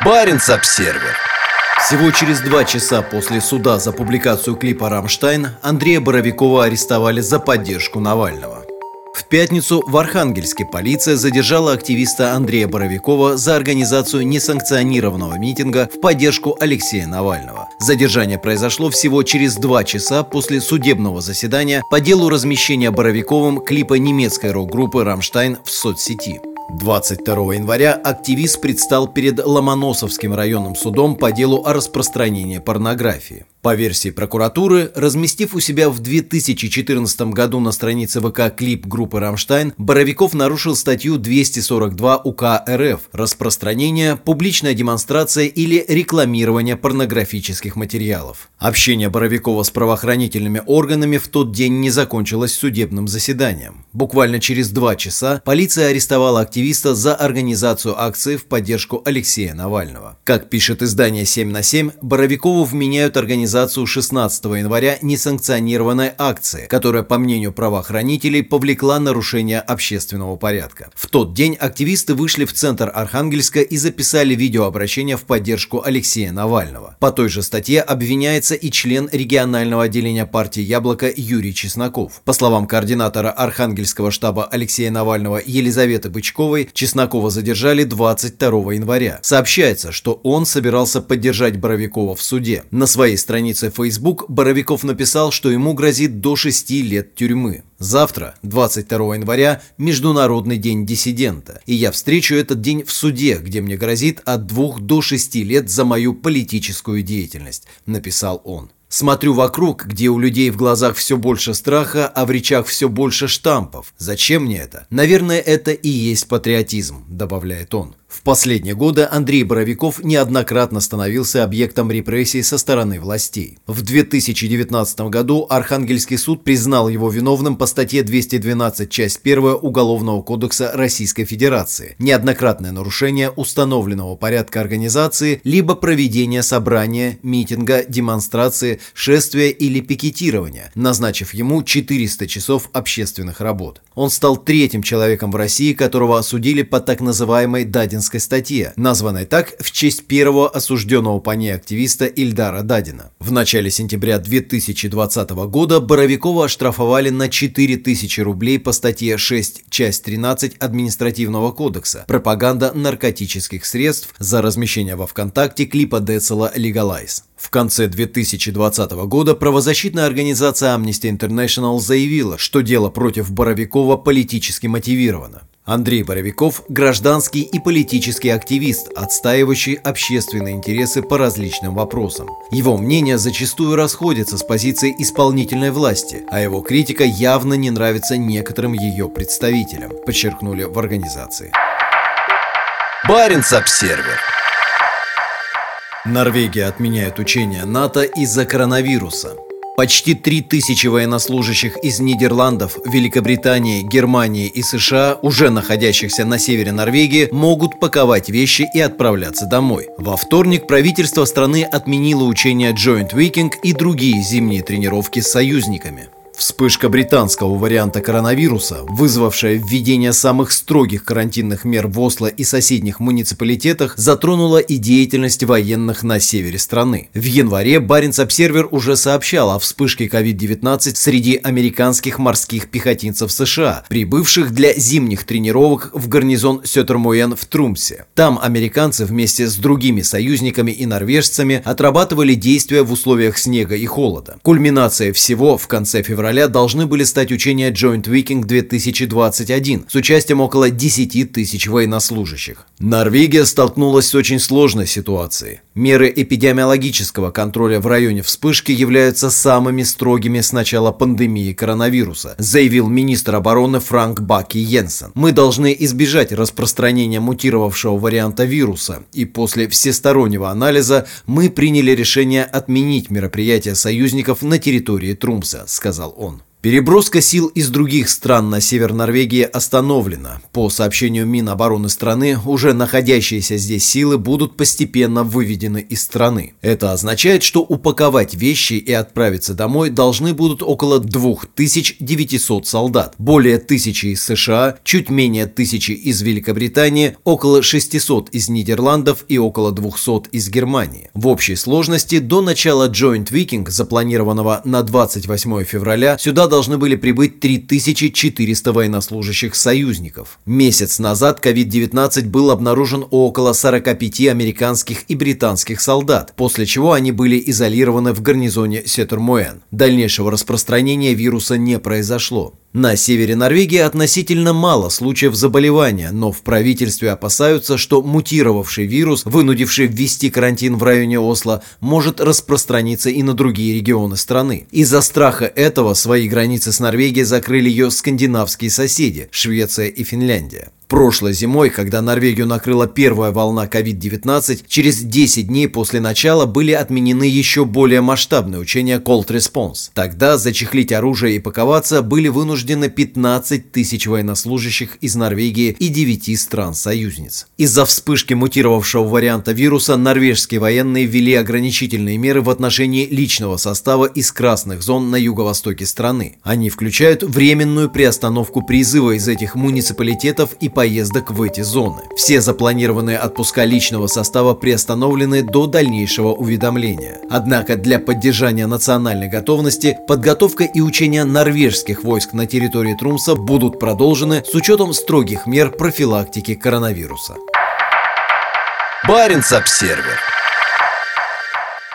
Баренц-обсервер всего через два часа после суда за публикацию клипа «Рамштайн» Андрея Боровикова арестовали за поддержку Навального. В пятницу в Архангельске полиция задержала активиста Андрея Боровикова за организацию несанкционированного митинга в поддержку Алексея Навального. Задержание произошло всего через два часа после судебного заседания по делу размещения Боровиковым клипа немецкой рок-группы «Рамштайн» в соцсети. 22 января активист предстал перед Ломоносовским районным судом по делу о распространении порнографии. По версии прокуратуры, разместив у себя в 2014 году на странице ВК клип группы «Рамштайн», Боровиков нарушил статью 242 УК РФ «Распространение, публичная демонстрация или рекламирование порнографических материалов». Общение Боровикова с правоохранительными органами в тот день не закончилось судебным заседанием. Буквально через два часа полиция арестовала активиста за организацию акции в поддержку Алексея Навального. Как пишет издание «7 на 7», Боровикову вменяют организацию организацию 16 января несанкционированной акции, которая, по мнению правоохранителей, повлекла нарушение общественного порядка. В тот день активисты вышли в центр Архангельска и записали видеообращение в поддержку Алексея Навального. По той же статье обвиняется и член регионального отделения партии «Яблоко» Юрий Чесноков. По словам координатора Архангельского штаба Алексея Навального Елизаветы Бычковой, Чеснокова задержали 22 января. Сообщается, что он собирался поддержать Боровикова в суде. На своей странице Facebook Боровиков написал, что ему грозит до 6 лет тюрьмы. Завтра, 22 января, Международный день диссидента, и я встречу этот день в суде, где мне грозит от 2 до 6 лет за мою политическую деятельность, написал он. Смотрю вокруг, где у людей в глазах все больше страха, а в речах все больше штампов. Зачем мне это? Наверное, это и есть патриотизм, добавляет он. В последние годы Андрей Боровиков неоднократно становился объектом репрессий со стороны властей. В 2019 году Архангельский суд признал его виновным по статье 212 часть 1 Уголовного кодекса Российской Федерации неоднократное нарушение установленного порядка организации либо проведение собрания, митинга, демонстрации, шествия или пикетирования, назначив ему 400 часов общественных работ. Он стал третьим человеком в России, которого осудили по так называемой Дадин Дадинской статье, названной так в честь первого осужденного по ней активиста Ильдара Дадина. В начале сентября 2020 года Боровикова оштрафовали на 4000 рублей по статье 6, часть 13 Административного кодекса «Пропаганда наркотических средств» за размещение во ВКонтакте клипа Децела «Legalize». В конце 2020 года правозащитная организация Amnesty International заявила, что дело против Боровикова политически мотивировано. Андрей Боровиков – гражданский и политический активист, отстаивающий общественные интересы по различным вопросам. Его мнение зачастую расходится с позицией исполнительной власти, а его критика явно не нравится некоторым ее представителям, подчеркнули в организации. Баренц-обсервер Норвегия отменяет учения НАТО из-за коронавируса. Почти 3000 военнослужащих из Нидерландов, Великобритании, Германии и США, уже находящихся на севере Норвегии, могут паковать вещи и отправляться домой. Во вторник правительство страны отменило учения Joint Viking и другие зимние тренировки с союзниками. Вспышка британского варианта коронавируса, вызвавшая введение самых строгих карантинных мер в Осло и соседних муниципалитетах, затронула и деятельность военных на севере страны. В январе Баренц-Обсервер уже сообщал о вспышке COVID-19 среди американских морских пехотинцев США, прибывших для зимних тренировок в гарнизон Сётермуэн в Трумсе. Там американцы вместе с другими союзниками и норвежцами отрабатывали действия в условиях снега и холода. Кульминация всего в конце февраля февраля должны были стать учения Joint Viking 2021 с участием около 10 тысяч военнослужащих. Норвегия столкнулась с очень сложной ситуацией. Меры эпидемиологического контроля в районе вспышки являются самыми строгими с начала пандемии коронавируса, заявил министр обороны Франк Баки Йенсен. Мы должны избежать распространения мутировавшего варианта вируса, и после всестороннего анализа мы приняли решение отменить мероприятия союзников на территории Трумса, сказал Ånd. Переброска сил из других стран на север Норвегии остановлена. По сообщению Минобороны страны, уже находящиеся здесь силы будут постепенно выведены из страны. Это означает, что упаковать вещи и отправиться домой должны будут около 2900 солдат, более тысячи из США, чуть менее тысячи из Великобритании, около 600 из Нидерландов и около 200 из Германии. В общей сложности до начала Joint Viking, запланированного на 28 февраля, сюда должны были прибыть 3400 военнослужащих союзников. Месяц назад COVID-19 был обнаружен у около 45 американских и британских солдат, после чего они были изолированы в гарнизоне Сетурмуэн. Дальнейшего распространения вируса не произошло. На севере Норвегии относительно мало случаев заболевания, но в правительстве опасаются, что мутировавший вирус, вынудивший ввести карантин в районе Осло, может распространиться и на другие регионы страны. Из-за страха этого свои границы с Норвегией закрыли ее скандинавские соседи – Швеция и Финляндия. Прошлой зимой, когда Норвегию накрыла первая волна COVID-19, через 10 дней после начала были отменены еще более масштабные учения Cold Response. Тогда зачехлить оружие и паковаться были вынуждены 15 тысяч военнослужащих из Норвегии и 9 стран-союзниц. Из-за вспышки мутировавшего варианта вируса норвежские военные ввели ограничительные меры в отношении личного состава из красных зон на юго-востоке страны. Они включают временную приостановку призыва из этих муниципалитетов и по поездок в эти зоны. Все запланированные отпуска личного состава приостановлены до дальнейшего уведомления. Однако для поддержания национальной готовности подготовка и учения норвежских войск на территории Трумса будут продолжены с учетом строгих мер профилактики коронавируса. Баренц-обсервер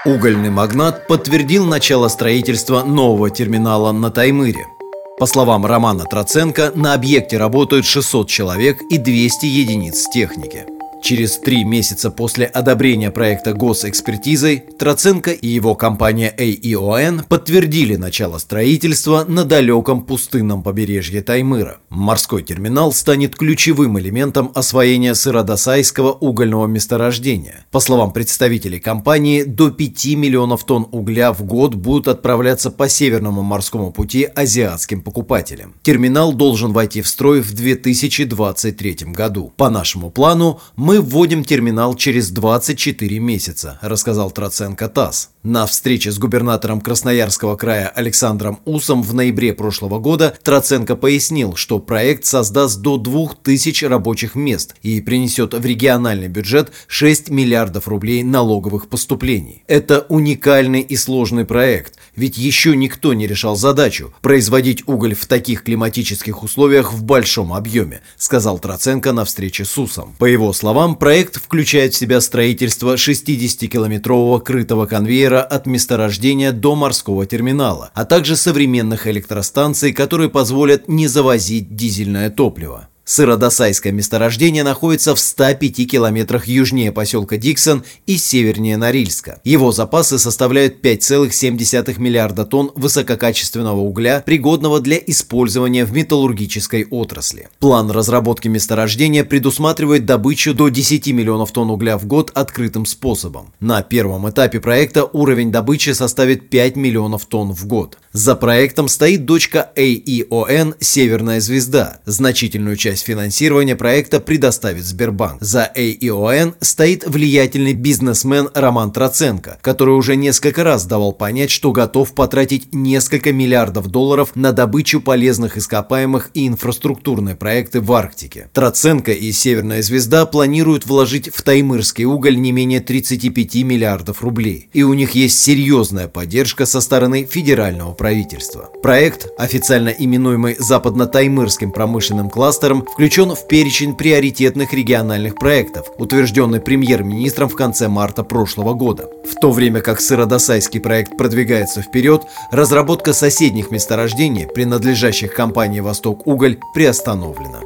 Угольный магнат подтвердил начало строительства нового терминала на Таймыре. По словам Романа Троценко, на объекте работают 600 человек и 200 единиц техники. Через три месяца после одобрения проекта госэкспертизой Троценко и его компания AEON подтвердили начало строительства на далеком пустынном побережье Таймыра. Морской терминал станет ключевым элементом освоения сыродосайского угольного месторождения. По словам представителей компании, до 5 миллионов тонн угля в год будут отправляться по Северному морскому пути азиатским покупателям. Терминал должен войти в строй в 2023 году. По нашему плану мы вводим терминал через 24 месяца, рассказал Троценко ТАСС. На встрече с губернатором Красноярского края Александром Усом в ноябре прошлого года Троценко пояснил, что проект создаст до 2000 рабочих мест и принесет в региональный бюджет 6 миллиардов рублей налоговых поступлений. Это уникальный и сложный проект, ведь еще никто не решал задачу производить уголь в таких климатических условиях в большом объеме, сказал Троценко на встрече с Усом. По его словам, проект включает в себя строительство 60-километрового крытого конвейера от месторождения до морского терминала, а также современных электростанций, которые позволят не завозить дизельное топливо. Сыродосайское месторождение находится в 105 километрах южнее поселка Диксон и севернее Норильска. Его запасы составляют 5,7 миллиарда тонн высококачественного угля, пригодного для использования в металлургической отрасли. План разработки месторождения предусматривает добычу до 10 миллионов тонн угля в год открытым способом. На первом этапе проекта уровень добычи составит 5 миллионов тонн в год. За проектом стоит дочка AEON «Северная звезда». Значительную часть часть финансирования проекта предоставит Сбербанк. За AEON стоит влиятельный бизнесмен Роман Троценко, который уже несколько раз давал понять, что готов потратить несколько миллиардов долларов на добычу полезных ископаемых и инфраструктурные проекты в Арктике. Троценко и Северная звезда планируют вложить в таймырский уголь не менее 35 миллиардов рублей. И у них есть серьезная поддержка со стороны федерального правительства. Проект, официально именуемый Западно-Таймырским промышленным кластером, включен в перечень приоритетных региональных проектов, утвержденный премьер-министром в конце марта прошлого года. В то время как Сыродосайский проект продвигается вперед, разработка соседних месторождений, принадлежащих компании «Восток Уголь», приостановлена.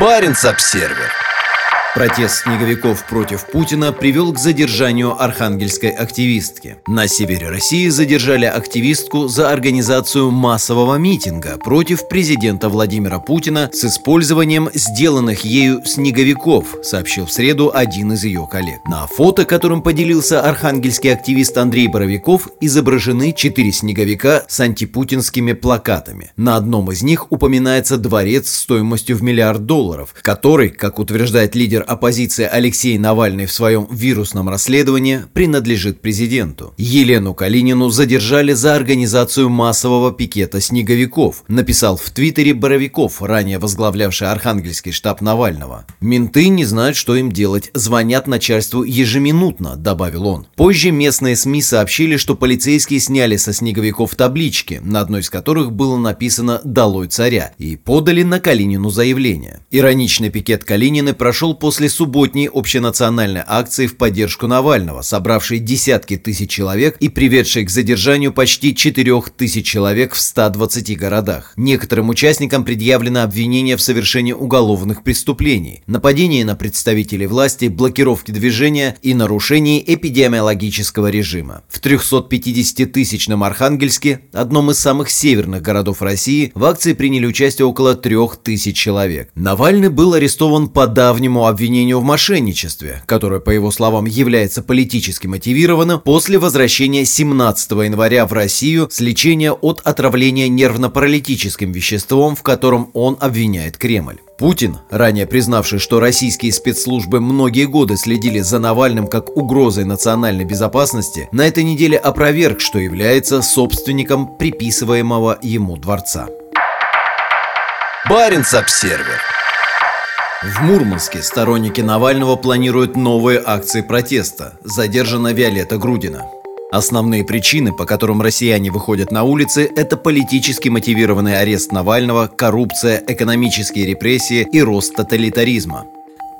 Баренц-Обсервер Протест снеговиков против Путина привел к задержанию архангельской активистки. На севере России задержали активистку за организацию массового митинга против президента Владимира Путина с использованием сделанных ею снеговиков, сообщил в среду один из ее коллег. На фото, которым поделился архангельский активист Андрей Боровиков, изображены четыре снеговика с антипутинскими плакатами. На одном из них упоминается дворец стоимостью в миллиард долларов, который, как утверждает лидер оппозиции Алексей Навальный в своем вирусном расследовании принадлежит президенту. Елену Калинину задержали за организацию массового пикета снеговиков, написал в Твиттере Боровиков, ранее возглавлявший Архангельский штаб Навального. «Менты не знают, что им делать, звонят начальству ежеминутно», добавил он. Позже местные СМИ сообщили, что полицейские сняли со снеговиков таблички, на одной из которых было написано «Долой царя», и подали на Калинину заявление. Ироничный пикет Калинины прошел после после субботней общенациональной акции в поддержку Навального, собравшей десятки тысяч человек и приведшей к задержанию почти 4 тысяч человек в 120 городах. Некоторым участникам предъявлено обвинение в совершении уголовных преступлений, нападении на представителей власти, блокировке движения и нарушении эпидемиологического режима. В 350-тысячном Архангельске, одном из самых северных городов России, в акции приняли участие около 3000 человек. Навальный был арестован по давнему обвинению обвинению в мошенничестве, которое, по его словам, является политически мотивированным, после возвращения 17 января в Россию с лечения от отравления нервно-паралитическим веществом, в котором он обвиняет Кремль. Путин, ранее признавший, что российские спецслужбы многие годы следили за Навальным как угрозой национальной безопасности, на этой неделе опроверг, что является собственником приписываемого ему дворца. Баренц-Обсервер в Мурманске сторонники Навального планируют новые акции протеста. Задержана Виолетта Грудина. Основные причины, по которым россияне выходят на улицы, это политически мотивированный арест Навального, коррупция, экономические репрессии и рост тоталитаризма.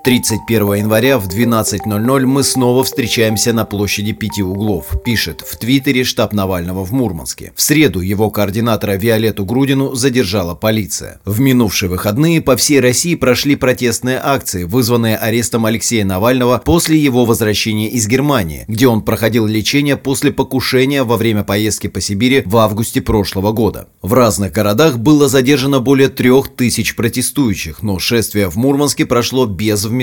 31 января в 12.00 мы снова встречаемся на площади Пяти Углов, пишет в Твиттере штаб Навального в Мурманске. В среду его координатора Виолетту Грудину задержала полиция. В минувшие выходные по всей России прошли протестные акции, вызванные арестом Алексея Навального после его возвращения из Германии, где он проходил лечение после покушения во время поездки по Сибири в августе прошлого года. В разных городах было задержано более трех тысяч протестующих, но шествие в Мурманске прошло без вмешательства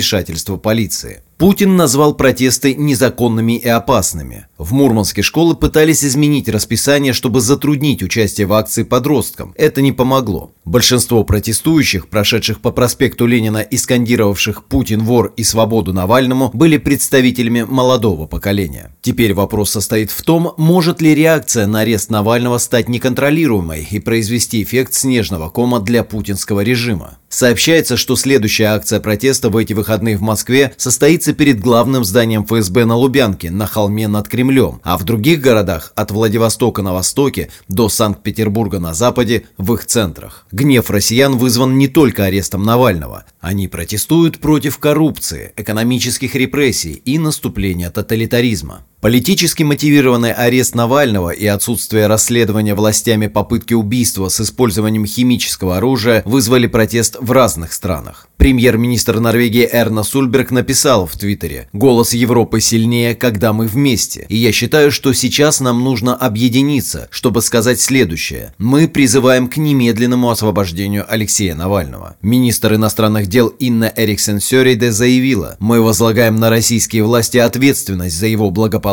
полиции. Путин назвал протесты незаконными и опасными. В Мурманске школы пытались изменить расписание, чтобы затруднить участие в акции подросткам. Это не помогло. Большинство протестующих, прошедших по проспекту Ленина и скандировавших «Путин вор» и «Свободу Навальному», были представителями молодого поколения. Теперь вопрос состоит в том, может ли реакция на арест Навального стать неконтролируемой и произвести эффект снежного кома для путинского режима. Сообщается, что следующая акция протеста в эти выходные в Москве состоится перед главным зданием ФСБ на Лубянке, на холме над Кремлем, а в других городах от Владивостока на востоке до Санкт-Петербурга на западе в их центрах. Гнев россиян вызван не только арестом Навального. Они протестуют против коррупции, экономических репрессий и наступления тоталитаризма. Политически мотивированный арест Навального и отсутствие расследования властями попытки убийства с использованием химического оружия вызвали протест в разных странах. Премьер-министр Норвегии Эрна Сульберг написал в Твиттере «Голос Европы сильнее, когда мы вместе. И я считаю, что сейчас нам нужно объединиться, чтобы сказать следующее. Мы призываем к немедленному освобождению Алексея Навального». Министр иностранных дел Инна Эриксен Сёриде заявила «Мы возлагаем на российские власти ответственность за его благополучие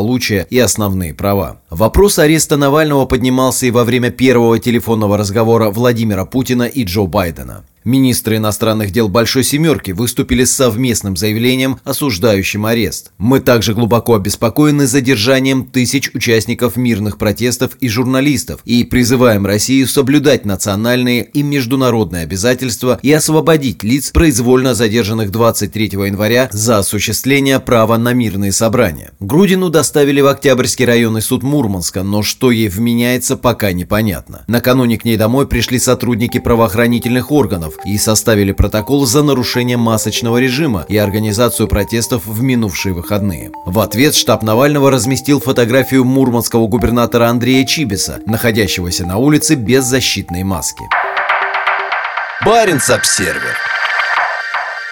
и основные права». Вопрос ареста Навального поднимался и во время первого телефонного разговора Владимира Путина и Джо Байдена. Министры иностранных дел Большой Семерки выступили с совместным заявлением, осуждающим арест. Мы также глубоко обеспокоены задержанием тысяч участников мирных протестов и журналистов и призываем Россию соблюдать национальные и международные обязательства и освободить лиц, произвольно задержанных 23 января за осуществление права на мирные собрания. Грудину доставили в Октябрьский районный суд Мурманска, но что ей вменяется, пока непонятно. Накануне к ней домой пришли сотрудники правоохранительных органов, и составили протокол за нарушение масочного режима и организацию протестов в минувшие выходные. В ответ штаб Навального разместил фотографию мурманского губернатора Андрея Чибиса, находящегося на улице без защитной маски. Баренц-обсервер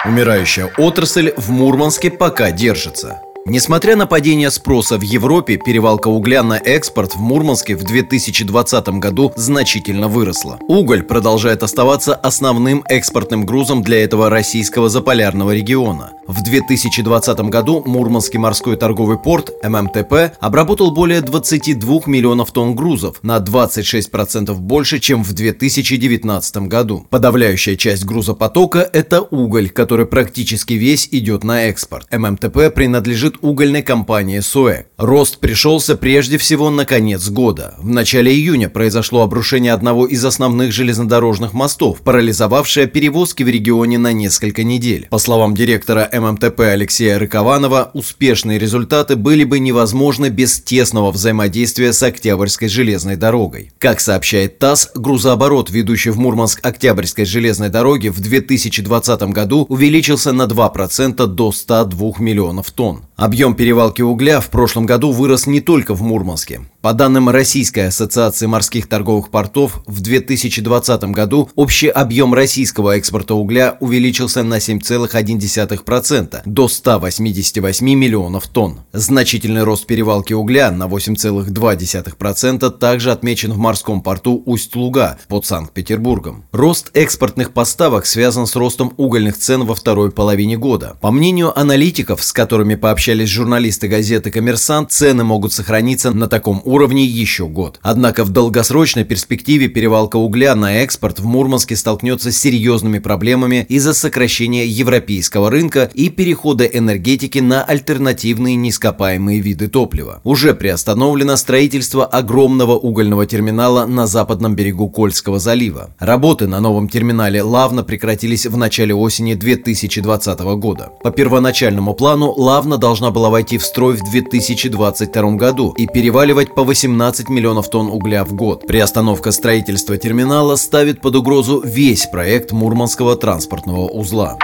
Умирающая отрасль в Мурманске пока держится. Несмотря на падение спроса в Европе, перевалка угля на экспорт в Мурманске в 2020 году значительно выросла. Уголь продолжает оставаться основным экспортным грузом для этого российского заполярного региона. В 2020 году Мурманский морской торговый порт ММТП обработал более 22 миллионов тонн грузов, на 26% больше, чем в 2019 году. Подавляющая часть грузопотока – это уголь, который практически весь идет на экспорт. ММТП принадлежит угольной компании СУЭК. Рост пришелся прежде всего на конец года. В начале июня произошло обрушение одного из основных железнодорожных мостов, парализовавшее перевозки в регионе на несколько недель. По словам директора ММТП Алексея Рыкованова, успешные результаты были бы невозможны без тесного взаимодействия с Октябрьской железной дорогой. Как сообщает ТАСС, грузооборот, ведущий в Мурманск Октябрьской железной дороги в 2020 году увеличился на 2% до 102 миллионов тонн. Объем перевалки угля в прошлом году вырос не только в Мурманске. По данным Российской ассоциации морских торговых портов, в 2020 году общий объем российского экспорта угля увеличился на 7,1% до 188 миллионов тонн. Значительный рост перевалки угля на 8,2% также отмечен в морском порту Усть-Луга под Санкт-Петербургом. Рост экспортных поставок связан с ростом угольных цен во второй половине года. По мнению аналитиков, с которыми пообщались журналисты газеты «Коммерсант», цены могут сохраниться на таком уровне уровне еще год. Однако в долгосрочной перспективе перевалка угля на экспорт в Мурманске столкнется с серьезными проблемами из-за сокращения европейского рынка и перехода энергетики на альтернативные низкопаемые виды топлива. Уже приостановлено строительство огромного угольного терминала на западном берегу Кольского залива. Работы на новом терминале Лавна прекратились в начале осени 2020 года. По первоначальному плану Лавна должна была войти в строй в 2022 году и переваливать по 18 миллионов тонн угля в год. Приостановка строительства терминала ставит под угрозу весь проект Мурманского транспортного узла.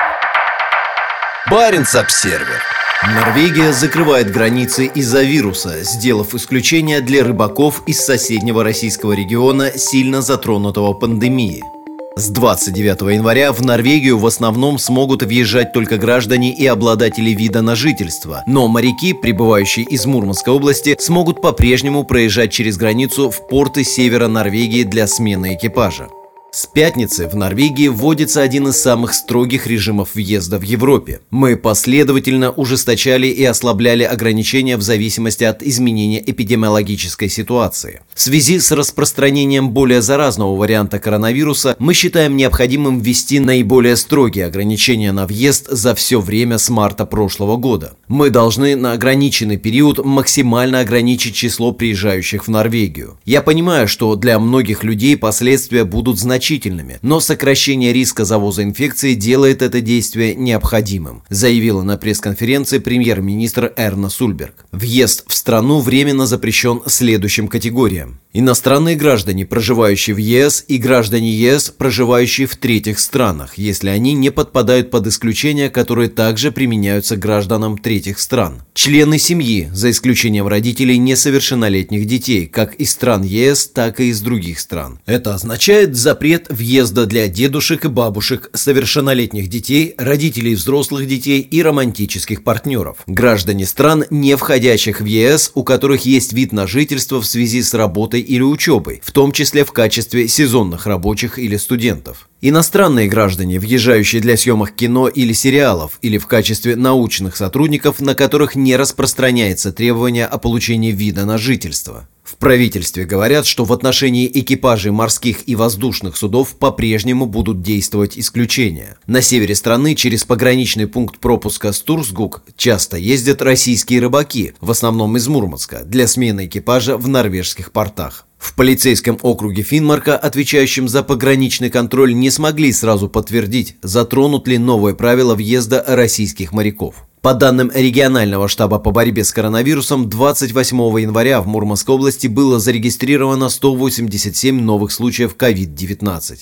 Баренц-обсервер Норвегия закрывает границы из-за вируса, сделав исключение для рыбаков из соседнего российского региона, сильно затронутого пандемией. С 29 января в Норвегию в основном смогут въезжать только граждане и обладатели вида на жительство, но моряки, прибывающие из Мурманской области, смогут по-прежнему проезжать через границу в порты севера Норвегии для смены экипажа. С пятницы в Норвегии вводится один из самых строгих режимов въезда в Европе. Мы последовательно ужесточали и ослабляли ограничения в зависимости от изменения эпидемиологической ситуации. В связи с распространением более заразного варианта коронавируса мы считаем необходимым ввести наиболее строгие ограничения на въезд за все время с марта прошлого года. Мы должны на ограниченный период максимально ограничить число приезжающих в Норвегию. Я понимаю, что для многих людей последствия будут значительными но сокращение риска завоза инфекции делает это действие необходимым, заявила на пресс-конференции премьер-министр Эрна Сульберг. Въезд в страну временно запрещен следующим категориям. Иностранные граждане, проживающие в ЕС, и граждане ЕС, проживающие в третьих странах, если они не подпадают под исключения, которые также применяются гражданам третьих стран. Члены семьи, за исключением родителей несовершеннолетних детей, как из стран ЕС, так и из других стран. Это означает запрет въезда для дедушек и бабушек, совершеннолетних детей, родителей взрослых детей и романтических партнеров. Граждане стран, не входящих в ЕС, у которых есть вид на жительство в связи с работой или учебой, в том числе в качестве сезонных рабочих или студентов. Иностранные граждане, въезжающие для съемок кино или сериалов, или в качестве научных сотрудников, на которых не распространяется требование о получении вида на жительство. В правительстве говорят, что в отношении экипажей морских и воздушных судов по-прежнему будут действовать исключения. На севере страны через пограничный пункт пропуска Стурсгук часто ездят российские рыбаки, в основном из Мурманска, для смены экипажа в норвежских портах. В полицейском округе Финмарка, отвечающем за пограничный контроль, не смогли сразу подтвердить, затронут ли новые правила въезда российских моряков. По данным регионального штаба по борьбе с коронавирусом, 28 января в Мурманской области было зарегистрировано 187 новых случаев COVID-19.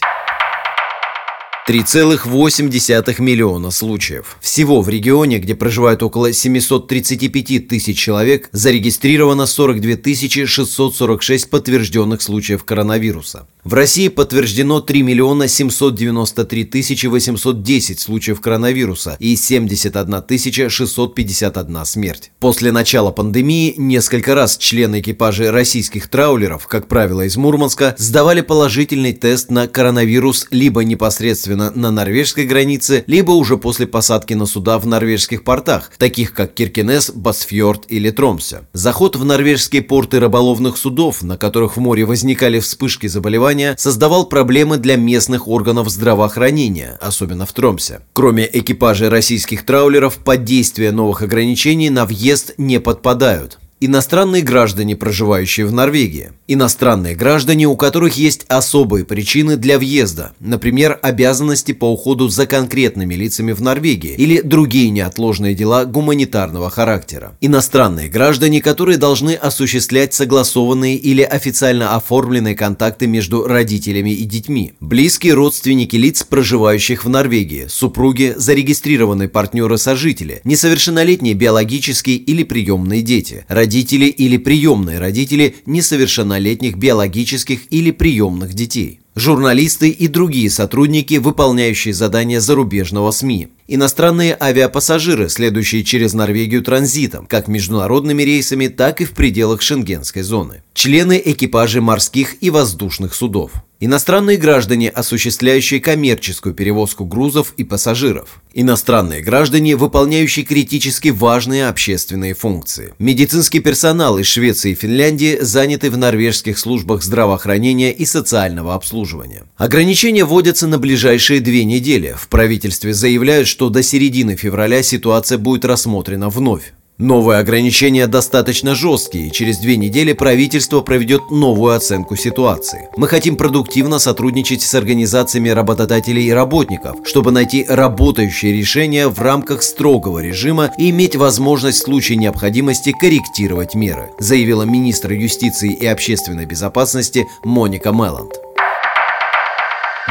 3,8 миллиона случаев. Всего в регионе, где проживают около 735 тысяч человек, зарегистрировано 42 646 подтвержденных случаев коронавируса. В России подтверждено 3 миллиона 793 тысячи 810 случаев коронавируса и 71 651 смерть. После начала пандемии несколько раз члены экипажей российских траулеров, как правило из Мурманска, сдавали положительный тест на коронавирус либо непосредственно на норвежской границе, либо уже после посадки на суда в норвежских портах, таких как Киркенес, Басфьорд или Тромсе. Заход в норвежские порты рыболовных судов, на которых в море возникали вспышки заболеваний, заболевания создавал проблемы для местных органов здравоохранения, особенно в Тромсе. Кроме экипажей российских траулеров, под действие новых ограничений на въезд не подпадают иностранные граждане, проживающие в Норвегии, иностранные граждане, у которых есть особые причины для въезда, например, обязанности по уходу за конкретными лицами в Норвегии или другие неотложные дела гуманитарного характера, иностранные граждане, которые должны осуществлять согласованные или официально оформленные контакты между родителями и детьми, близкие родственники лиц, проживающих в Норвегии, супруги, зарегистрированные партнеры-сожители, несовершеннолетние биологические или приемные дети, родители родители или приемные родители несовершеннолетних биологических или приемных детей, журналисты и другие сотрудники, выполняющие задания зарубежного СМИ, иностранные авиапассажиры, следующие через Норвегию транзитом, как международными рейсами, так и в пределах шенгенской зоны, члены экипажей морских и воздушных судов, Иностранные граждане, осуществляющие коммерческую перевозку грузов и пассажиров. Иностранные граждане, выполняющие критически важные общественные функции. Медицинский персонал из Швеции и Финляндии, заняты в норвежских службах здравоохранения и социального обслуживания. Ограничения вводятся на ближайшие две недели. В правительстве заявляют, что до середины февраля ситуация будет рассмотрена вновь. Новые ограничения достаточно жесткие, и через две недели правительство проведет новую оценку ситуации. Мы хотим продуктивно сотрудничать с организациями работодателей и работников, чтобы найти работающие решения в рамках строгого режима и иметь возможность в случае необходимости корректировать меры, заявила министр юстиции и общественной безопасности Моника Мелланд.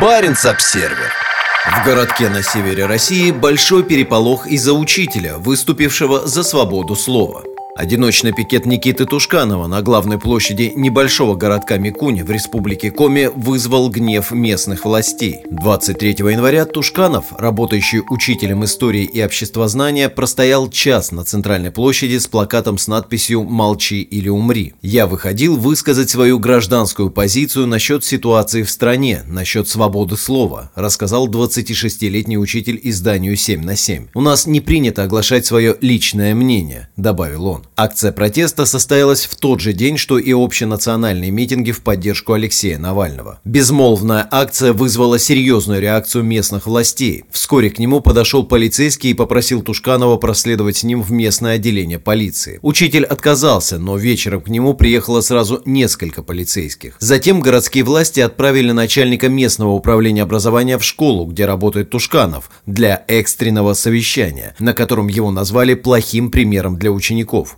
Баренц-Обсервер в городке на севере России большой переполох из-за учителя, выступившего за свободу слова. Одиночный пикет Никиты Тушканова на главной площади небольшого городка Микуни в республике Коми вызвал гнев местных властей. 23 января Тушканов, работающий учителем истории и обществознания, простоял час на центральной площади с плакатом с надписью «Молчи или умри». «Я выходил высказать свою гражданскую позицию насчет ситуации в стране, насчет свободы слова», рассказал 26-летний учитель изданию «7 на 7». «У нас не принято оглашать свое личное мнение», добавил он. Акция протеста состоялась в тот же день, что и общенациональные митинги в поддержку Алексея Навального. Безмолвная акция вызвала серьезную реакцию местных властей. Вскоре к нему подошел полицейский и попросил Тушканова проследовать с ним в местное отделение полиции. Учитель отказался, но вечером к нему приехало сразу несколько полицейских. Затем городские власти отправили начальника местного управления образования в школу, где работает Тушканов, для экстренного совещания, на котором его назвали плохим примером для учеников.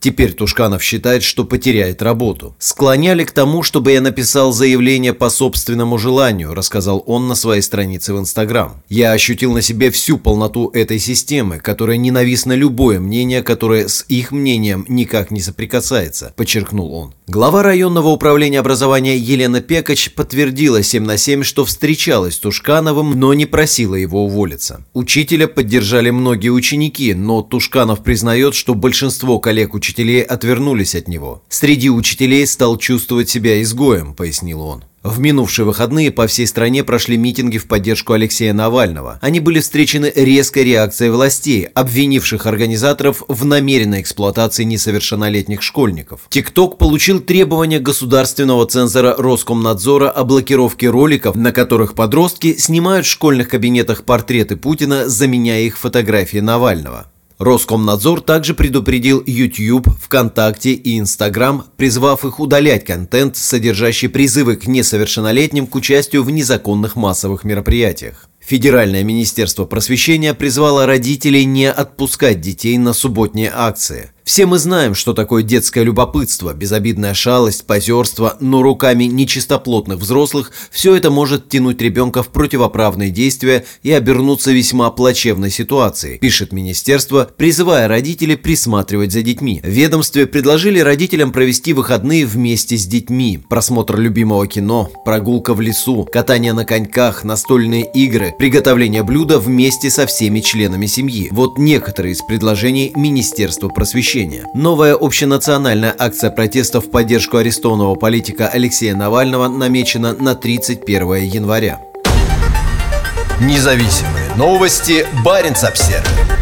Теперь Тушканов считает, что потеряет работу. «Склоняли к тому, чтобы я написал заявление по собственному желанию», рассказал он на своей странице в Инстаграм. «Я ощутил на себе всю полноту этой системы, которая ненавистна любое мнение, которое с их мнением никак не соприкасается», подчеркнул он. Глава районного управления образования Елена Пекач подтвердила 7 на 7, что встречалась с Тушкановым, но не просила его уволиться. Учителя поддержали многие ученики, но Тушканов признает, что большинство коллег-учеников учителей отвернулись от него. Среди учителей стал чувствовать себя изгоем, пояснил он. В минувшие выходные по всей стране прошли митинги в поддержку Алексея Навального. Они были встречены резкой реакцией властей, обвинивших организаторов в намеренной эксплуатации несовершеннолетних школьников. ТикТок получил требования государственного цензора Роскомнадзора о блокировке роликов, на которых подростки снимают в школьных кабинетах портреты Путина, заменяя их фотографии Навального. Роскомнадзор также предупредил YouTube, ВКонтакте и Instagram, призвав их удалять контент, содержащий призывы к несовершеннолетним к участию в незаконных массовых мероприятиях. Федеральное министерство просвещения призвало родителей не отпускать детей на субботние акции. Все мы знаем, что такое детское любопытство, безобидная шалость, позерство, но руками нечистоплотных взрослых все это может тянуть ребенка в противоправные действия и обернуться весьма плачевной ситуацией, пишет министерство, призывая родителей присматривать за детьми. В ведомстве предложили родителям провести выходные вместе с детьми, просмотр любимого кино, прогулка в лесу, катание на коньках, настольные игры, приготовление блюда вместе со всеми членами семьи. Вот некоторые из предложений Министерства просвещения. Новая общенациональная акция протеста в поддержку арестованного политика Алексея Навального намечена на 31 января. Независимые новости. Барин обсервис